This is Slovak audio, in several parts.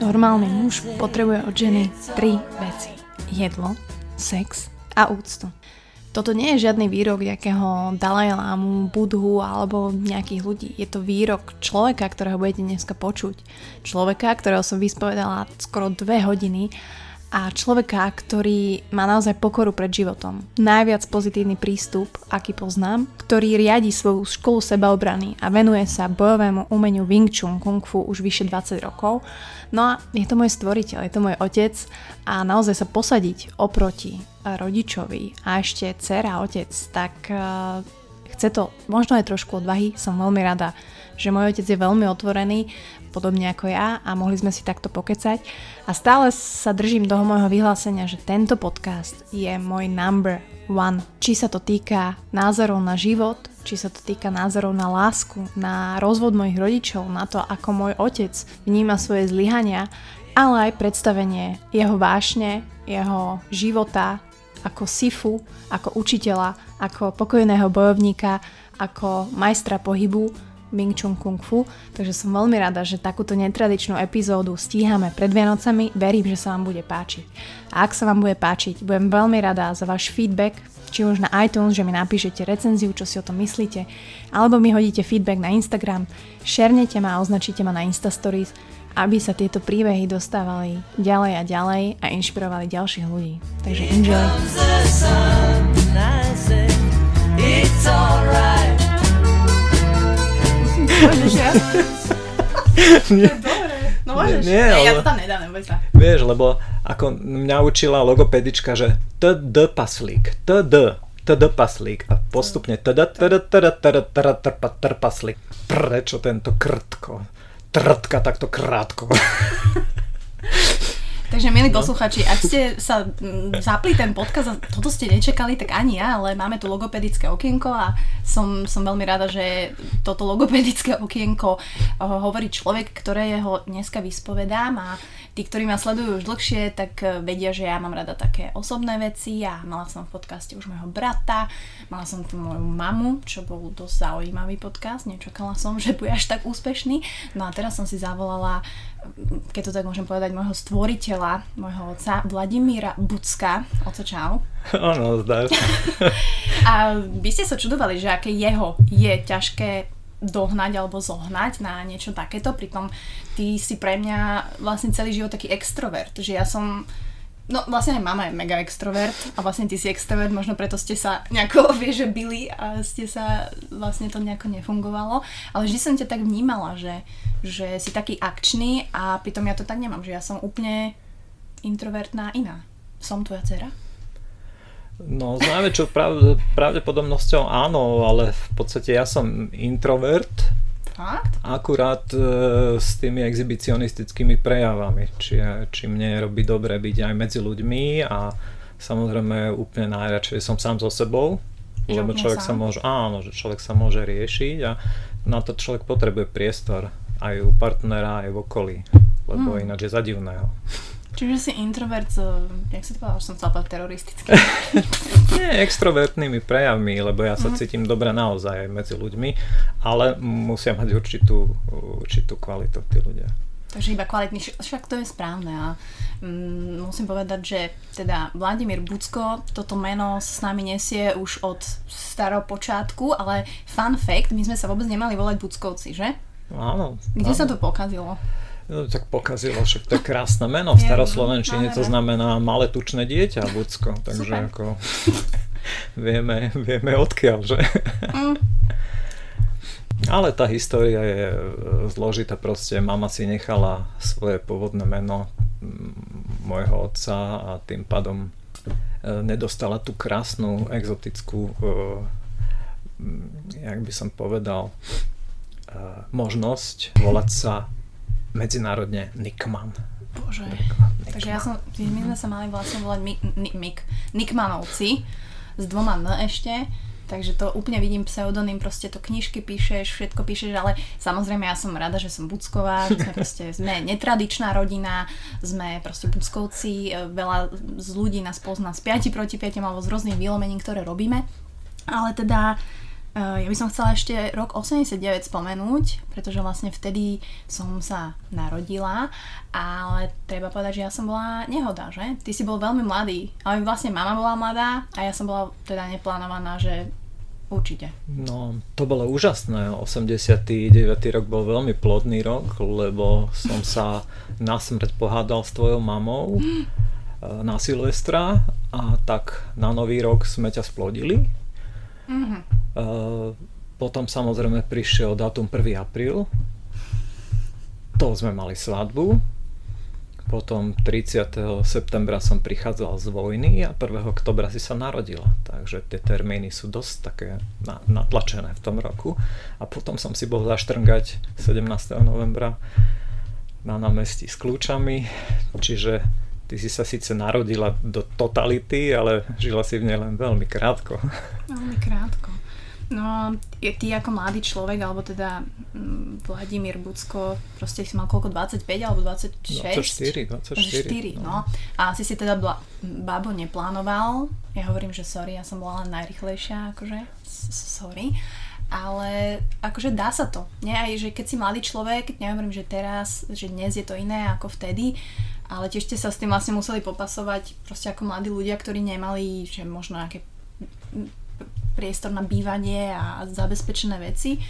Normálny muž potrebuje od ženy tri veci. Jedlo, sex a úctu. Toto nie je žiadny výrok nejakého Dalajlámu, Budhu alebo nejakých ľudí. Je to výrok človeka, ktorého budete dneska počuť. Človeka, ktorého som vyspovedala skoro dve hodiny a človeka, ktorý má naozaj pokoru pred životom. Najviac pozitívny prístup, aký poznám, ktorý riadi svoju školu sebaobrany a venuje sa bojovému umeniu Wing Chun Kung Fu už vyše 20 rokov. No a je to môj stvoriteľ, je to môj otec a naozaj sa posadiť oproti rodičovi a ešte dcera otec, tak uh, chce to možno aj trošku odvahy, som veľmi rada, že môj otec je veľmi otvorený, podobne ako ja a mohli sme si takto pokecať. A stále sa držím toho môjho vyhlásenia, že tento podcast je môj number one. Či sa to týka názorov na život, či sa to týka názorov na lásku, na rozvod mojich rodičov, na to, ako môj otec vníma svoje zlyhania, ale aj predstavenie jeho vášne, jeho života, ako sifu, ako učiteľa, ako pokojného bojovníka, ako majstra pohybu, Ming Chung Kung Fu, takže som veľmi rada, že takúto netradičnú epizódu stíhame pred Vianocami, verím, že sa vám bude páčiť. A ak sa vám bude páčiť, budem veľmi rada za váš feedback, či už na iTunes, že mi napíšete recenziu, čo si o tom myslíte, alebo mi hodíte feedback na Instagram, šernete ma a označíte ma na Instastories, aby sa tieto príbehy dostávali ďalej a ďalej a inšpirovali ďalších ľudí. Takže enjoy! Ja? Nie. No môžeš. Nie, Nie, ja ale- to tam nedám, neboj sa. Vieš, lebo ako mňa učila logopedička, že td paslík, td, td paslík a postupne td, td, td, td, td, trpa, trpaslík. Prečo tento krtko? Trtka takto krátko. Takže milí posluchači, ak ste sa mm, zapli ten podcast a toto ste nečakali, tak ani ja, ale máme tu logopedické okienko a som, som veľmi rada, že toto logopedické okienko eh, hovorí človek, ktorého dneska vyspovedám a tí, ktorí ma sledujú už dlhšie, tak eh, vedia, že ja mám rada také osobné veci a mala som v podcaste už môjho brata, mala som tu moju mamu, čo bol dosť zaujímavý podcast, nečakala som, že bude až tak úspešný. No a teraz som si zavolala keď to tak môžem povedať, môjho stvoriteľa, môjho otca, Vladimíra Bucka. Oco, čau. Áno, zdá sa. A vy ste sa čudovali, že aké jeho je ťažké dohnať alebo zohnať na niečo takéto, pritom ty si pre mňa vlastne celý život taký extrovert, že ja som No vlastne aj mama je mega extrovert a vlastne ty si extrovert, možno preto ste sa nejako, vieš, že byli a ste sa, vlastne to nejako nefungovalo, ale vždy som ťa tak vnímala, že, že si taký akčný a pritom ja to tak nemám, že ja som úplne introvertná iná. Som tvoja dcera? No s najväčšou prav- pravdepodobnosťou áno, ale v podstate ja som introvert, Fakt? akurát e, s tými exhibicionistickými prejavami, či, či mne robí dobre byť aj medzi ľuďmi a samozrejme úplne najradšej som sám so sebou, Že lebo človek sa sám? môže, áno, že človek sa môže riešiť a na to človek potrebuje priestor aj u partnera, aj v okolí, lebo Hmm. ináč je za divného. Čiže si introvert, jak si to povedal, že som chcela teroristický. Nie extrovertnými prejavmi, lebo ja sa Mhm. cítim dobre naozaj aj medzi ľuďmi, ale musia mať určitú, určitú kvalitu tí ľudia. Takže iba kvalitný, vš- však to je správne a mm, musím povedať, že teda Vladimír Bucko toto meno s nami nesie už od staropočiatku, ale fun fact, my sme sa vôbec nemali volať Buckovci, že? Áno. Kde áno. sa to pokazilo? No, tak pokazilo, však to krásne meno. V staroslovenčine to znamená malé tučné dieťa, Bucko. Takže Super. ako vieme, vieme odkiaľ, že? Mm. Ale tá história je e, zložitá, proste mama si nechala svoje pôvodné meno mm, môjho otca a tým pádom e, nedostala tú krásnu, exotickú, e, mm, jak by som povedal, možnosť volať sa medzinárodne Nickman. Bože. Nickman. Takže ja som, my sme sa mali vlastne volať Mik, Nik, Mik, Nikmanovci s dvoma N ešte, takže to úplne vidím pseudonym, proste to knižky píšeš, všetko píšeš, ale samozrejme ja som rada, že som Bucková, že sme proste, sme netradičná rodina, sme proste Buckovci, e, veľa z ľudí nás pozná z 5 proti 5 alebo z rôznych výlomenín, ktoré robíme, ale teda ja by som chcela ešte rok 89 spomenúť, pretože vlastne vtedy som sa narodila, ale treba povedať, že ja som bola nehoda, že? Ty si bol veľmi mladý, ale vlastne mama bola mladá a ja som bola teda neplánovaná, že určite. No, to bolo úžasné. 89. rok bol veľmi plodný rok, lebo som sa na smrť pohádal s tvojou mamou na Silvestra a tak na nový rok sme ťa splodili Mm-hmm. Potom samozrejme prišiel dátum 1. apríl. To sme mali svadbu. Potom 30. septembra som prichádzal z vojny a 1. oktobra si sa narodila. Takže tie termíny sú dosť také natlačené v tom roku. A potom som si bol zaštrngať 17. novembra na námestí s kľúčami. Čiže ty si sa síce narodila do totality, ale žila si v nej len veľmi krátko. Veľmi krátko. No, ty ako mladý človek, alebo teda mm, Vladimír Bucko, proste si mal koľko, 25 alebo 26? 24, 24. 24, no. no. A si si teda bla, babo neplánoval. Ja hovorím, že sorry, ja som bola najrychlejšia, akože, sorry. Ale akože dá sa to. Nie aj, že keď si mladý človek, nehovorím, že teraz, že dnes je to iné ako vtedy, ale tiež ste sa s tým vlastne museli popasovať proste ako mladí ľudia, ktorí nemali že možno nejaké priestor na bývanie a zabezpečené veci.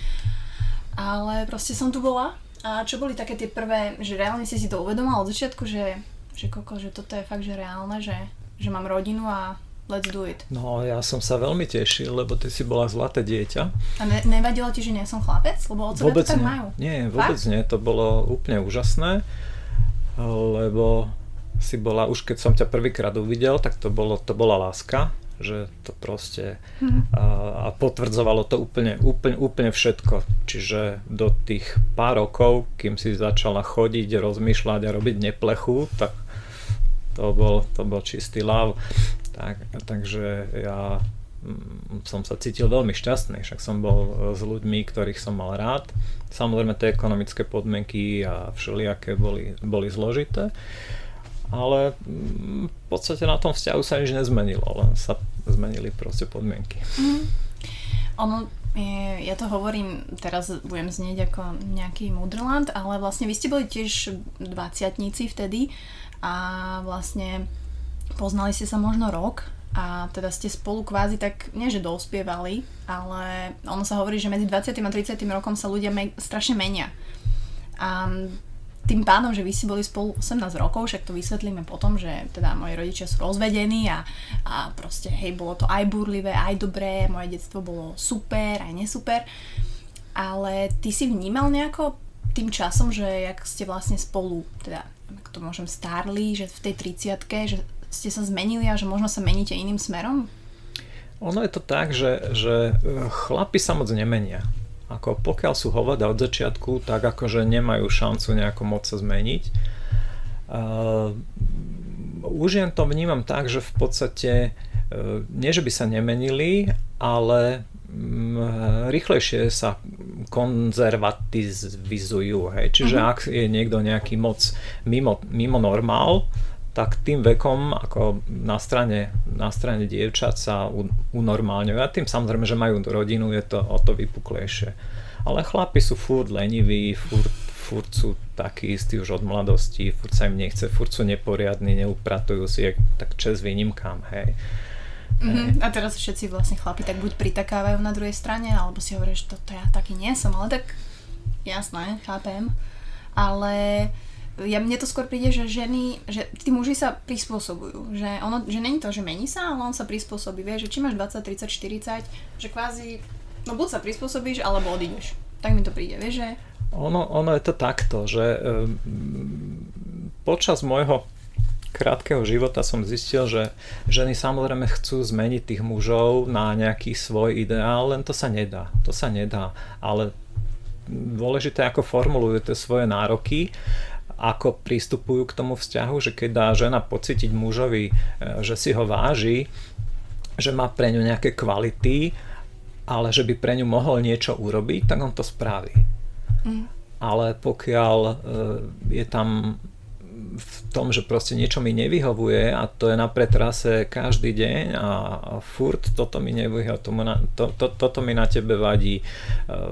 Ale proste som tu bola a čo boli také tie prvé, že reálne si si to uvedomala od začiatku, že, že koko, že toto je fakt, že reálne, že, že mám rodinu a let's do it. No ja som sa veľmi tešil, lebo ty si bola zlaté dieťa. A ne, nevadilo ti, že nie som chlapec? Lebo od vôbec to tak nie. majú. Nie, vôbec fakt? nie, to bolo úplne úžasné lebo si bola, už keď som ťa prvýkrát uvidel, tak to, bolo, to bola láska, že to proste mm. a, a potvrdzovalo to úplne, úplne, úplne všetko. Čiže do tých pár rokov, kým si začala chodiť, rozmýšľať a robiť neplechu, tak to bol, to bol čistý láv. Tak, takže ja som sa cítil veľmi šťastný, však som bol e, s ľuďmi, ktorých som mal rád. Samozrejme tie ekonomické podmienky a všelijaké boli, boli zložité, ale mm, v podstate na tom vzťahu sa nič nezmenilo, len sa zmenili proste podmienky. Mm. Ono, ja to hovorím, teraz budem znieť ako nejaký mudrland, ale vlastne vy ste boli tiež dvaciatníci vtedy a vlastne poznali ste sa možno rok a teda ste spolu kvázi tak, nie že dospievali, ale ono sa hovorí, že medzi 20. a 30. rokom sa ľudia me- strašne menia. A tým pádom, že vy si boli spolu 18 rokov, však to vysvetlíme potom, že teda moji rodičia sú rozvedení a, a proste hej, bolo to aj burlivé, aj dobré, moje detstvo bolo super, aj nesuper. Ale ty si vnímal nejako tým časom, že jak ste vlastne spolu, teda ak to môžem stárli, že v tej 30 že ste sa zmenili a že možno sa meníte iným smerom? Ono je to tak, že, že e, chlapi sa moc nemenia. Ako pokiaľ sú hovada od začiatku, tak akože nemajú šancu nejako moc sa zmeniť. Uh, už jen to vnímam tak, že v podstate uh, nie, že by sa nemenili, ale um, rýchlejšie sa konzervativizujú. Hej. Čiže uh-huh. ak je niekto nejaký moc mimo, mimo normál, tak tým vekom ako na strane, na strane dievčat sa unormálňujú. A tým samozrejme, že majú rodinu, je to o to vypuklejšie. Ale chlapi sú furt leniví, furt, furt sú takí istí už od mladosti, furt sa im nechce, furt sú neporiadni, neupratujú si, tak čes výnimkám, hej. Mm-hmm. A teraz všetci vlastne chlapi tak buď pritakávajú na druhej strane, alebo si hovoria, že toto ja taký nie som, ale tak jasné, chápem. Ale ja, mne to skôr príde, že ženy, že tí muži sa prispôsobujú. Že, ono, že není to, že mení sa, ale on sa prispôsobí. Vieš, že či máš 20, 30, 40, že kvázi, no buď sa prispôsobíš, alebo odídeš. Tak mi to príde, vieš, že... Ono, ono je to takto, že um, počas môjho krátkeho života som zistil, že ženy samozrejme chcú zmeniť tých mužov na nejaký svoj ideál, len to sa nedá. To sa nedá. Ale dôležité, ako formulujú tie svoje nároky ako pristupujú k tomu vzťahu, že keď dá žena pocítiť mužovi, e, že si ho váži, že má pre ňu nejaké kvality, ale že by pre ňu mohol niečo urobiť, tak on to spraví. Mm. Ale pokiaľ e, je tam v tom, že proste niečo mi nevyhovuje a to je na pretrase každý deň a, a furt toto mi nevyhovuje, to, to, to, toto mi na tebe vadí, e,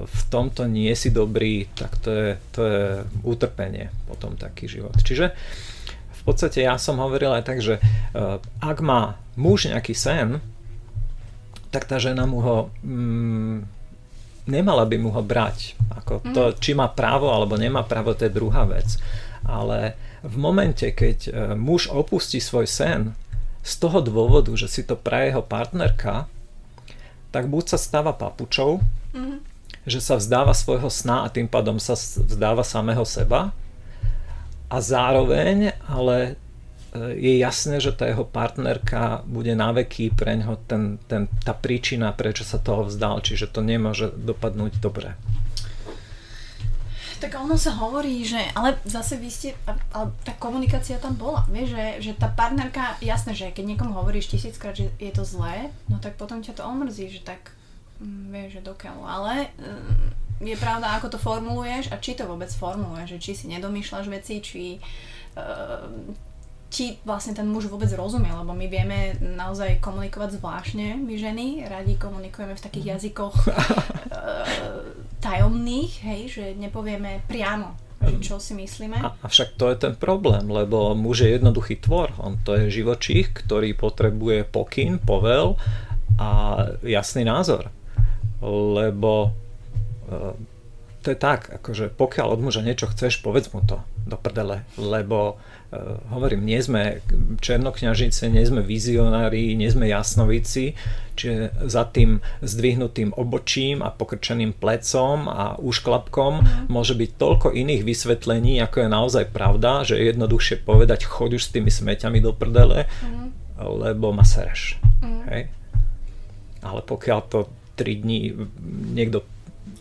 v tomto nie si dobrý, tak to je, to je utrpenie potom taký život. Čiže v podstate ja som hovoril aj tak, že e, ak má muž nejaký sen, tak tá žena mu ho mm, nemala by mu ho brať. Ako to, mhm. či má právo alebo nemá právo, to je druhá vec. Ale v momente, keď e, muž opustí svoj sen z toho dôvodu, že si to praje jeho partnerka, tak buď sa stáva papučou, mm-hmm. že sa vzdáva svojho sna a tým pádom sa vzdáva samého seba a zároveň ale e, je jasné, že tá jeho partnerka bude na veky pre ňo ten, ten, tá príčina, prečo sa toho vzdal, čiže to nemôže dopadnúť dobre. Tak ono sa hovorí, že, ale zase vy ste, ale tá komunikácia tam bola, vieš, že, že tá partnerka, jasné, že keď niekomu hovoríš tisíckrát, že je to zlé, no tak potom ťa to omrzí, že tak, mm, vieš, že dokiaľ, ale mm, je pravda, ako to formuluješ a či to vôbec formuluješ, že či si nedomýšľaš veci, či uh, či vlastne ten muž vôbec rozumie, lebo my vieme naozaj komunikovať zvláštne, my ženy, radi komunikujeme v takých mhm. jazykoch e, tajomných, hej, že nepovieme priamo, že čo si myslíme. A, avšak to je ten problém, lebo muž je jednoduchý tvor, on to je živočích, ktorý potrebuje pokyn, povel a jasný názor, lebo e, to je tak, akože pokiaľ od muža niečo chceš, povedz mu to do prdele, lebo hovorím, nie sme černokňažice, nie sme vizionári, nie sme jasnovici, čiže za tým zdvihnutým obočím a pokrčeným plecom a úšklapkom mm. môže byť toľko iných vysvetlení, ako je naozaj pravda, že je jednoduchšie povedať choď už s tými smeťami do prdele, mm. lebo ma sereš. Mm. Hej? Ale pokiaľ to 3 dní niekto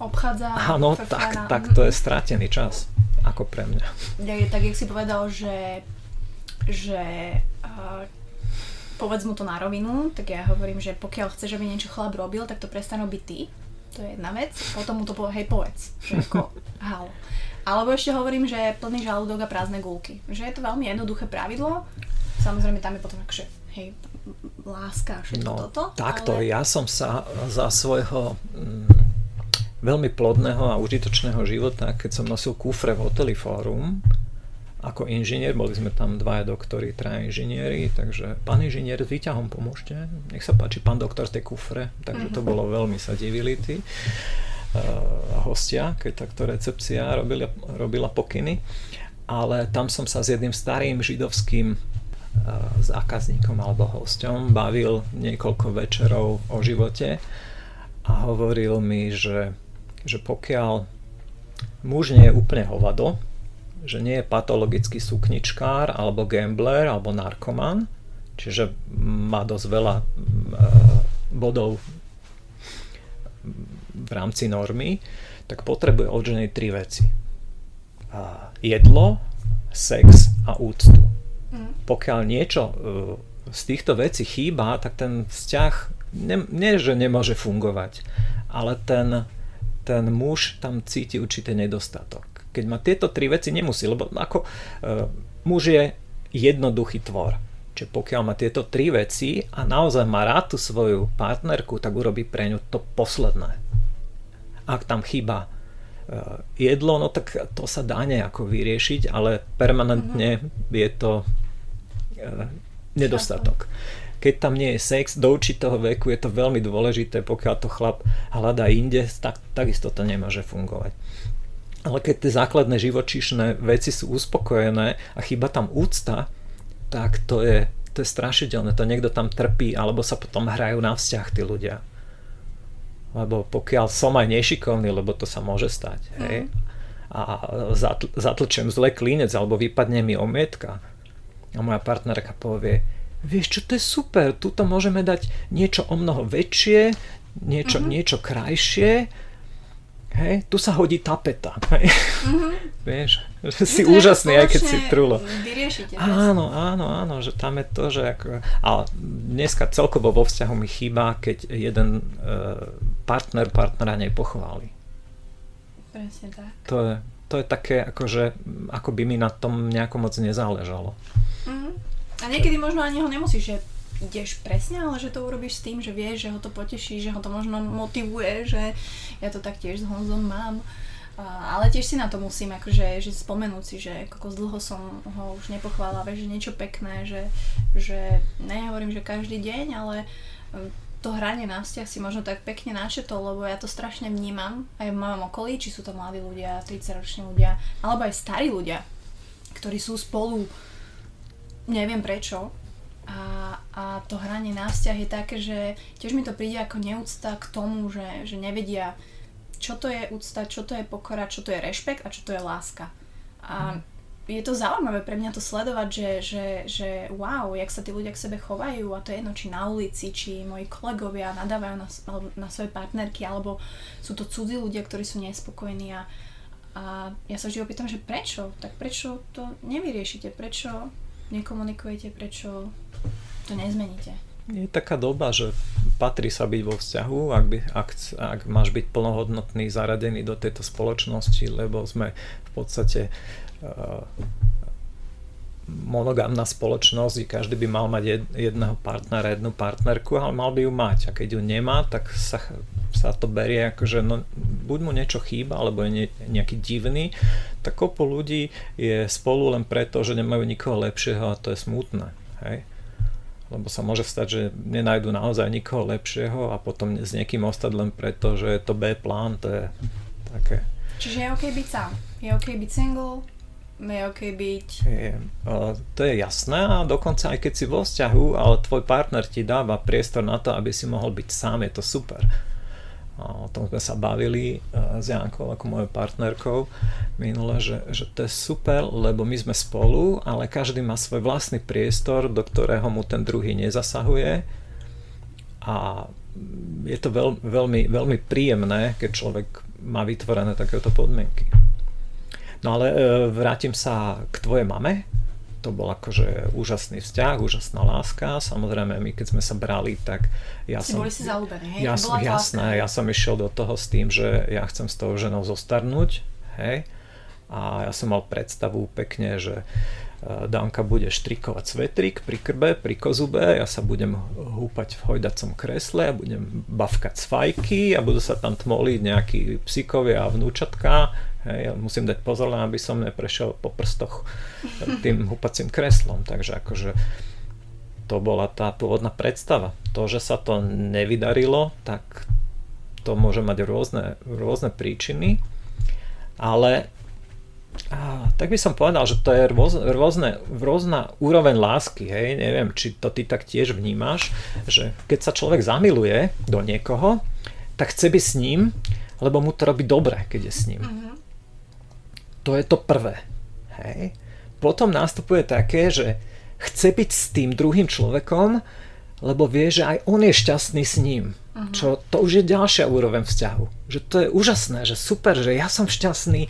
obchádza. Áno, tak, tak to je stratený čas ako pre mňa. Ja, tak, jak si povedal, že, že uh, povedz mu to na rovinu, tak ja hovorím, že pokiaľ chceš, aby niečo chlap robil, tak to prestanú byť ty. To je jedna vec. Potom mu to povie, hej, povedz. Že ako, halo. Alebo ešte hovorím, že plný žalúdok a prázdne gulky. Že je to veľmi jednoduché pravidlo. Samozrejme tam je potom akože, hej, láska a všetko no, toto. Takto, ale... ja som sa za svojho mm, veľmi plodného a užitočného života, keď som nosil kufre v hoteli Forum. Ako inžinier, boli sme tam dvaja doktori, traja inžinieri, takže pán inžinier s výťahom pomôžte, nech sa páči, pán doktor z tej kufre, takže to mhm. bolo veľmi sa divili tí uh, hostia, keď takto recepcia robila, robila pokyny, ale tam som sa s jedným starým židovským uh, zákazníkom alebo hosťom bavil niekoľko večerov o živote a hovoril mi, že že pokiaľ muž nie je úplne hovado, že nie je patologický sukničkár alebo gambler alebo narkoman, čiže má dosť veľa e, bodov v rámci normy, tak potrebuje od ženy tri veci. Jedlo, sex a úctu. Mm. Pokiaľ niečo e, z týchto vecí chýba, tak ten vzťah ne, nie, že nemôže fungovať, ale ten, ten muž tam cíti určitý nedostatok. Keď má tieto tri veci, nemusí, lebo ako e, muž je jednoduchý tvor. Čiže pokiaľ má tieto tri veci a naozaj má rád tú svoju partnerku, tak urobí pre ňu to posledné. Ak tam chýba e, jedlo, no tak to sa dá nejako vyriešiť, ale permanentne mm-hmm. je to e, nedostatok keď tam nie je sex, do určitého veku je to veľmi dôležité, pokiaľ to chlap hľadá inde, tak, takisto to nemôže fungovať. Ale keď tie základné živočíšne veci sú uspokojené a chyba tam úcta, tak to je, to je strašidelné. To niekto tam trpí, alebo sa potom hrajú na vzťah tí ľudia. Lebo pokiaľ som aj nešikovný, lebo to sa môže stať, hej, mm. a zatl- zatlčem zle klínec, alebo vypadne mi omietka a moja partnerka povie, vieš čo, to je super, tuto môžeme dať niečo o mnoho väčšie, niečo, uh-huh. niečo krajšie, hej, tu sa hodí tapeta, hej. Uh-huh. vieš, že si úžasný, aj keď si trulo. Áno, áno, áno, že tam je to, že ako, ale dneska celkovo vo vzťahu mi chýba, keď jeden uh, partner partnera nepochváli. Presne tak. To je, to je také, akože, ako by mi na tom nejako moc nezáležalo. Mm. A niekedy možno ani ho nemusíš, že ideš presne, ale že to urobíš s tým, že vieš, že ho to poteší, že ho to možno motivuje, že ja to tak tiež s Honzom mám. ale tiež si na to musím akože že spomenúť si, že ako dlho som ho už nepochvála, že niečo pekné, že, že nehovorím, že každý deň, ale to hranie na vzťah si možno tak pekne načetol, lebo ja to strašne vnímam aj v mojom okolí, či sú to mladí ľudia, 30 roční ľudia, alebo aj starí ľudia, ktorí sú spolu neviem prečo a, a to hranie na vzťah je také, že tiež mi to príde ako neúcta k tomu, že, že nevedia, čo to je úcta, čo to je pokora, čo to je rešpekt a čo to je láska. A je to zaujímavé pre mňa to sledovať, že, že, že wow, jak sa tí ľudia k sebe chovajú a to je jedno, či na ulici, či moji kolegovia nadávajú na, na svoje partnerky, alebo sú to cudzí ľudia, ktorí sú nespokojní a, a ja sa vždy opýtam, že prečo? Tak prečo to nevyriešite? Prečo nekomunikujete? Prečo to nezmeníte? je taká doba, že patrí sa byť vo vzťahu, ak, by, ak, ak máš byť plnohodnotný, zaradený do tejto spoločnosti, lebo sme v podstate Eh, monogámna spoločnosť, kde každý by mal mať jedného partnera, jednu partnerku, ale mal by ju mať. A keď ju nemá, tak sa, sa to berie ako, že no, buď mu niečo chýba, alebo je ne, nejaký divný, tak kopu ľudí je spolu len preto, že nemajú nikoho lepšieho a to je smutné. Hej? Lebo sa môže stať, že nenajdu naozaj nikoho lepšieho a potom s niekým ostať len preto, že je to B plán, to je také. Čiže je OK byť sám. Je OK byť single, je OK byť. Je, to je jasné a dokonca aj keď si vo vzťahu, ale tvoj partner ti dáva priestor na to, aby si mohol byť sám, je to super. O tom sme sa bavili e, s Jankou ako mojou partnerkou minule, že, že to je super, lebo my sme spolu, ale každý má svoj vlastný priestor, do ktorého mu ten druhý nezasahuje a je to veľ, veľmi, veľmi príjemné, keď človek má vytvorené takéto podmienky. No ale e, vrátim sa k tvojej mame. To bol akože úžasný vzťah, úžasná láska. Samozrejme, my keď sme sa brali, tak ja si som... Boli si zalúbení, hej? Ja, som, jasné, ja som išiel do toho s tým, že ja chcem s tou ženou zostarnúť, hej. A ja som mal predstavu pekne, že e, Danka bude štrikovať svetrik pri krbe, pri kozube, ja sa budem húpať v hojdacom kresle, a budem bavkať fajky a budú sa tam tmoliť nejakí psíkovia a vnúčatka, Hej, musím dať pozor, aby som neprešiel po prstoch tým hupacím kreslom. Takže akože to bola tá pôvodná predstava. To, že sa to nevydarilo, tak to môže mať rôzne, rôzne príčiny, ale a, tak by som povedal, že to je rôz, rôzne, rôzna úroveň lásky, hej, neviem, či to ty tak tiež vnímaš, že keď sa človek zamiluje do niekoho, tak chce byť s ním, lebo mu to robí dobre, keď je s ním. Mm-hmm. To je to prvé. Hej. Potom nastupuje také, že chce byť s tým druhým človekom, lebo vie, že aj on je šťastný s ním. Uh-huh. Čo to už je ďalšia úroveň vzťahu. Že to je úžasné, že super, že ja som šťastný,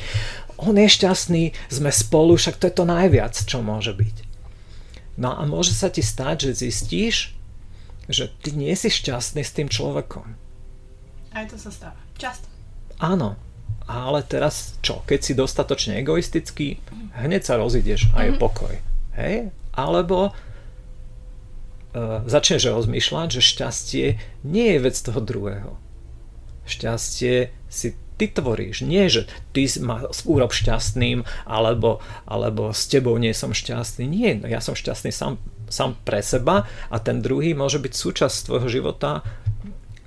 on je šťastný, sme spolu, však to je to najviac, čo môže byť. No a môže sa ti stať, že zistíš, že ty nie si šťastný s tým človekom. Aj to sa stáva. Často. Áno, ale teraz čo, keď si dostatočne egoistický, hneď sa rozídeš a je mhm. pokoj. Hej? Alebo uh, začneš rozmýšľať, že šťastie nie je vec toho druhého. Šťastie si ty tvoríš. Nie, že ty ma urob šťastným, alebo, alebo s tebou nie som šťastný. Nie, no ja som šťastný sám, sám pre seba a ten druhý môže byť súčasť tvojho života.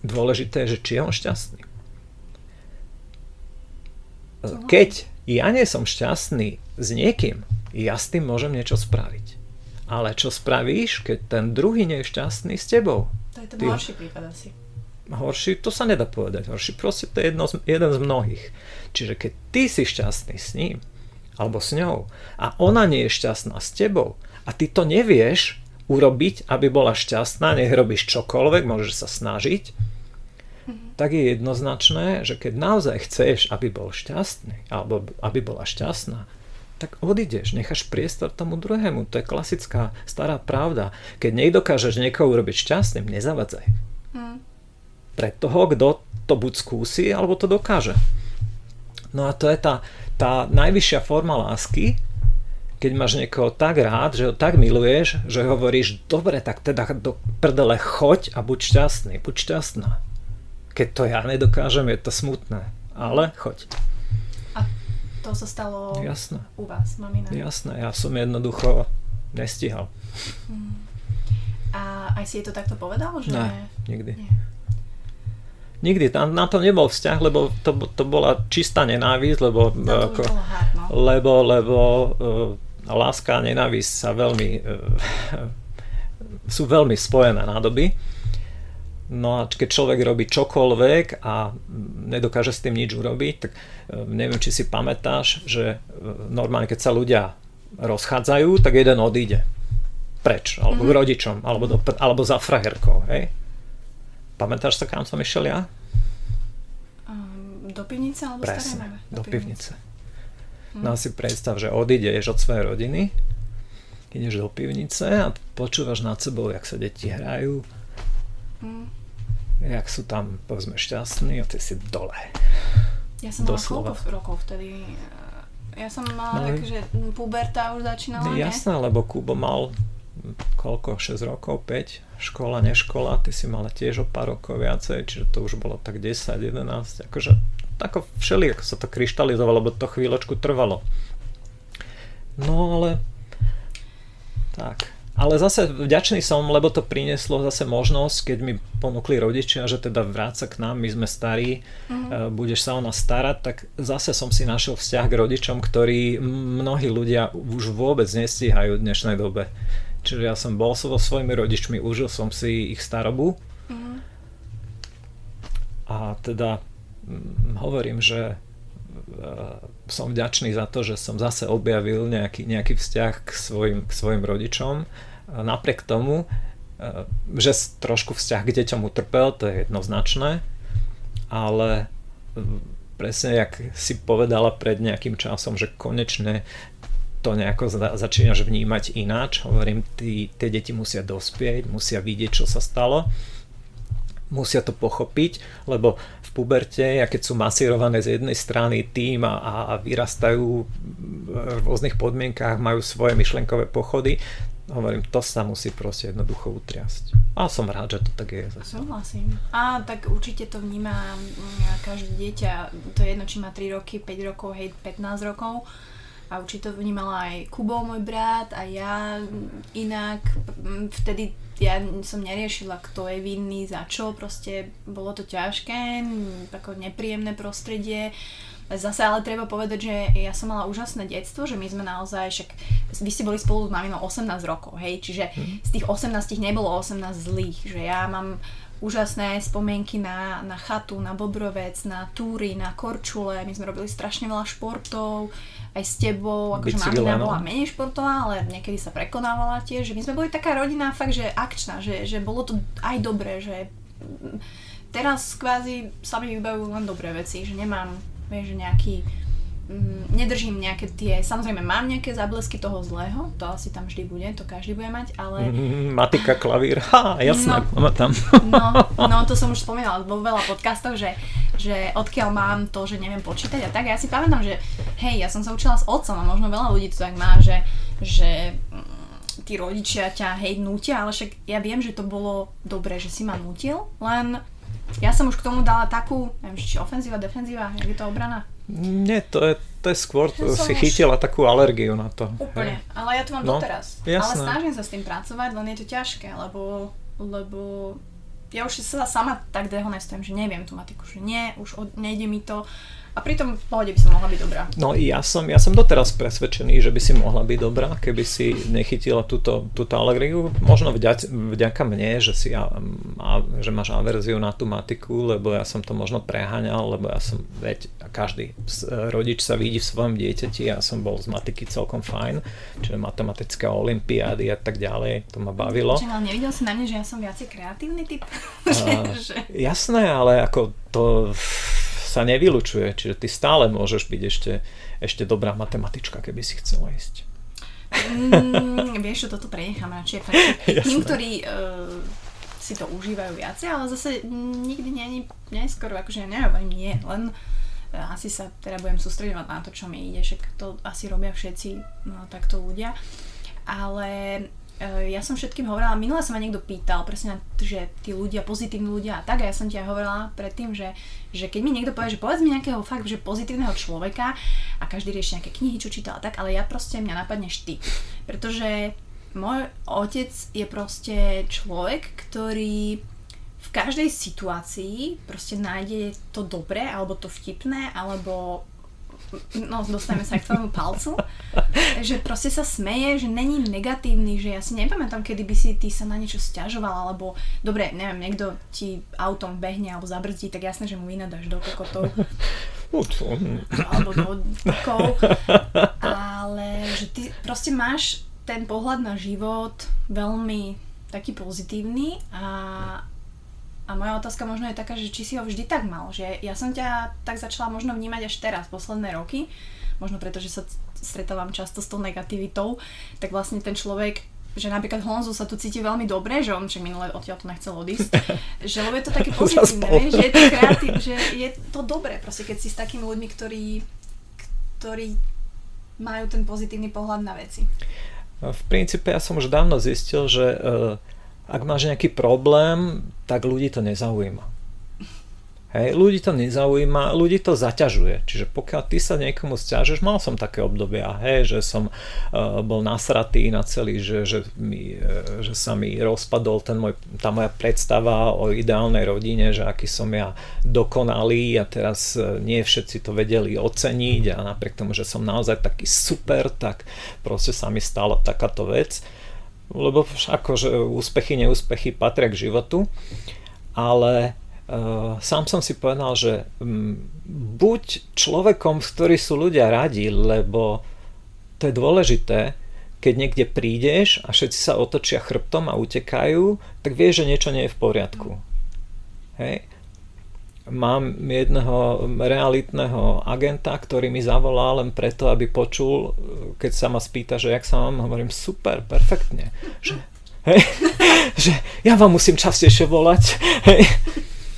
Dôležité je, že či je on šťastný. Keď ja nie som šťastný s niekým, ja s tým môžem niečo spraviť. Ale čo spravíš, keď ten druhý nie je šťastný s tebou? To je ten Ty... horší prípad asi. Horší, to sa nedá povedať. Horší proste to je jedno z, jeden z mnohých. Čiže keď ty si šťastný s ním, alebo s ňou, a ona nie je šťastná s tebou, a ty to nevieš urobiť, aby bola šťastná, nech robíš čokoľvek, môžeš sa snažiť, tak je jednoznačné, že keď naozaj chceš, aby bol šťastný, alebo aby bola šťastná, tak odídeš, necháš priestor tomu druhému. To je klasická stará pravda. Keď nedokážeš niekoho urobiť šťastným, nezavadzaj. Hmm. Pre toho, kto to buď skúsi, alebo to dokáže. No a to je tá, tá najvyššia forma lásky, keď máš niekoho tak rád, že ho tak miluješ, že hovoríš, dobre, tak teda do prdele choď a buď šťastný, buď šťastná. Keď to ja nedokážem, je to smutné, ale choď. A to sa stalo Jasné. u vás, mamina? Jasné, ja som jednoducho nestihal. Mm. A aj si je to takto povedal? Že... Ne, nikdy. Nie. Nikdy, tam na to nebol vzťah, lebo to, to bola čistá nenávisť, lebo, to ako, hard, no. lebo, lebo uh, láska a nenávisť sa veľmi uh, sú veľmi spojené nádoby. No a keď človek robí čokoľvek a nedokáže s tým nič urobiť, tak uh, neviem, či si pamätáš, že uh, normálne keď sa ľudia rozchádzajú, tak jeden odíde preč, alebo mm-hmm. k rodičom, alebo, do, alebo za frajerkou, hej? Pamätáš sa, kam som išiel ja? Um, do pivnice alebo Presne, staré mame? do pivnice. Hm. No si predstav, že odídeš od svojej rodiny, ideš do pivnice a počúvaš nad sebou, jak sa deti hrajú, Hm. Jak sú tam, povedzme, šťastní a ty si dole. Ja som mala Doslova. koľko rokov vtedy? Ja som mala No, také, že puberta už začínala, nie? Jasné, lebo Kubo mal koľko, 6 rokov, 5, škola, neškola, ty si mala tiež o pár rokov viacej, čiže to už bolo tak 10, 11, akože ako sa to kryštalizovalo, lebo to chvíľočku trvalo. No ale tak. Ale zase vďačný som, lebo to prinieslo zase možnosť, keď mi ponúkli rodičia, že teda vráť sa k nám, my sme starí, mm-hmm. budeš sa o nás starať, tak zase som si našiel vzťah k rodičom, ktorí mnohí ľudia už vôbec nestíhajú v dnešnej dobe. Čiže ja som bol so svojimi rodičmi, užil som si ich starobu Mhm. a teda hm, hovorím, že e, som vďačný za to, že som zase objavil nejaký, nejaký vzťah k svojim, k svojim rodičom. Napriek tomu, e, že trošku vzťah k deťom utrpel, to je jednoznačné, ale mm, presne jak si povedala pred nejakým časom, že konečne to nejako za- začínaš vnímať ináč. Hovorím, tí, tie deti musia dospieť, musia vidieť, čo sa stalo musia to pochopiť, lebo v puberte, keď sú masírované z jednej strany tým a, a vyrastajú v rôznych podmienkách, majú svoje myšlenkové pochody, hovorím, to sa musí proste jednoducho utriasť. A som rád, že to tak je. zase. Súhlasím. A tak určite to vníma mm, každé dieťa, to je jedno, či má 3 roky, 5 rokov, hej, 15 rokov. A určite to vnímala aj Kubo, môj brat, a ja mm, inak. Mm, Vtedy ja som neriešila, kto je vinný, za čo, proste bolo to ťažké, tako nepríjemné prostredie. Zase ale treba povedať, že ja som mala úžasné detstvo, že my sme naozaj, však vy ste boli spolu s maminou 18 rokov, hej, čiže z tých 18 nebolo 18 zlých, že ja mám úžasné spomienky na, na chatu, na Bobrovec, na túry, na Korčule, my sme robili strašne veľa športov, aj s tebou, akože mamina bola menej športová, ale niekedy sa prekonávala tiež, že my sme boli taká rodina fakt, že akčná, že, že bolo to aj dobré, že teraz kvázi sa mi vybavujú len dobré veci, že nemám, vieš, že nejaký mm, nedržím nejaké tie, samozrejme mám nejaké záblesky toho zlého, to asi tam vždy bude, to každý bude mať, ale Mm, Matika, klavír, ha, jasné, No. pamätám. no, no to som už spomínala vo veľa podcastoch, že, že odkiaľ mám to, že neviem počítať a tak, ja si pamätám, že hej, ja som sa učila s otcom a možno veľa ľudí to tak má, že, že mm, tí rodičia ťa hej nútia, ale však ja viem, že to bolo dobré, že si ma nútil, len ja som už k tomu dala takú, neviem, či ofenzíva, defenzíva, jak je to obrana? Nie, to je, to je skôr, som si chytila takú alergiu na to. Úplne, hej. ale ja to mám No, doteraz. jasné. Ale snažím sa s tým pracovať, len je to ťažké, lebo, lebo ja už sa sama tak dehonestujem, že neviem tú matiku, že nie, už od, nejde mi to. A pritom v pohode by som mohla byť dobrá. No i ja som, ja som doteraz presvedčený, že by si mohla byť dobrá, keby si nechytila túto, túto alergiu. Možno vďaka, vďaka mne, že, si, a, a, že máš averziu na tú matiku, lebo ja som to možno preháňal, lebo ja som, veď, každý s- rodič sa vidí v svojom dieťati, ja som bol z matiky celkom fajn, čiže matematické olimpiády a tak ďalej, to ma bavilo. Čiže ale nevidel si na mne, že ja som viacej kreatívny typ? Že... Jasné, ale ako to sa nevylučuje, čiže ty stále môžeš byť ešte, ešte dobrá matematička, keby si chcela ísť. Mm, vieš čo, toto prenechám radšej. Tým, ktorí uh, si to užívajú viacej, ale zase nikdy nie je neskoro, akože ja nehovorím nie, len asi sa teda budem sústredovať na to, čo mi ide, však to asi robia všetci no, takto ľudia. Ale e, ja som všetkým hovorila, minule sa ma niekto pýtal presne, že tí ľudia, pozitívni ľudia a tak, a ja som ti aj hovorila predtým, že, že keď mi niekto povie, že povedz mi nejakého fakt, že pozitívneho človeka a každý rieši nejaké knihy, čo čítal a tak, ale ja proste, mňa napadneš ty. Pretože môj otec je proste človek, ktorý v každej situácii proste nájde to dobré, alebo to vtipné, alebo no dostaneme sa k tomu palcu, že proste sa smeje, že není negatívny, že ja si nepamätám, kedy by si ty sa na niečo stiažoval, alebo dobre, neviem, niekto ti autom behne alebo zabrzdí, tak jasné, že mu vynadáš do kokotov. alebo do kokov. Ale že ty proste máš ten pohľad na život veľmi taký pozitívny a a moja otázka možno je taká, že či si ho vždy tak mal, že ja som ťa tak začala možno vnímať až teraz, posledné roky, možno preto, že sa stretávam často s tou negativitou, tak vlastne ten človek že napríklad Honzo sa tu cíti veľmi dobre, že on však minule odtiaľ to nechcel odísť, že lebo je to také pozitívne, vieš, že je to kreatív, že je to dobré proste, keď si s takými ľuďmi, ktorí, ktorí majú ten pozitívny pohľad na veci. V princípe ja som už dávno zistil, že uh, ak máš nejaký problém, tak ľudí to nezaujíma. Hej, ľudí to nezaujíma, ľudí to zaťažuje. Čiže pokiaľ ty sa niekomu stiažeš, mal som také obdobia, hej, že som uh, bol nasratý na celý, že, že, mi, uh, že sa mi rozpadol ten môj, tá moja predstava o ideálnej rodine, že aký som ja dokonalý a teraz uh, nie všetci to vedeli oceniť a napriek tomu, že som naozaj taký super, tak proste sa mi stala takáto vec lebo akože úspechy, neúspechy patria k životu, ale uh, sám som si povedal, že um, buď človekom, s ktorý sú ľudia radi, lebo to je dôležité, keď niekde prídeš a všetci sa otočia chrbtom a utekajú, tak vieš, že niečo nie je v poriadku. Hej? Mám jedného realitného agenta, ktorý mi zavolá len preto, aby počul, keď sa ma spýta, že jak sa mám, hovorím super, perfektne. Že, hej, že ja vám musím častejšie volať. Hej.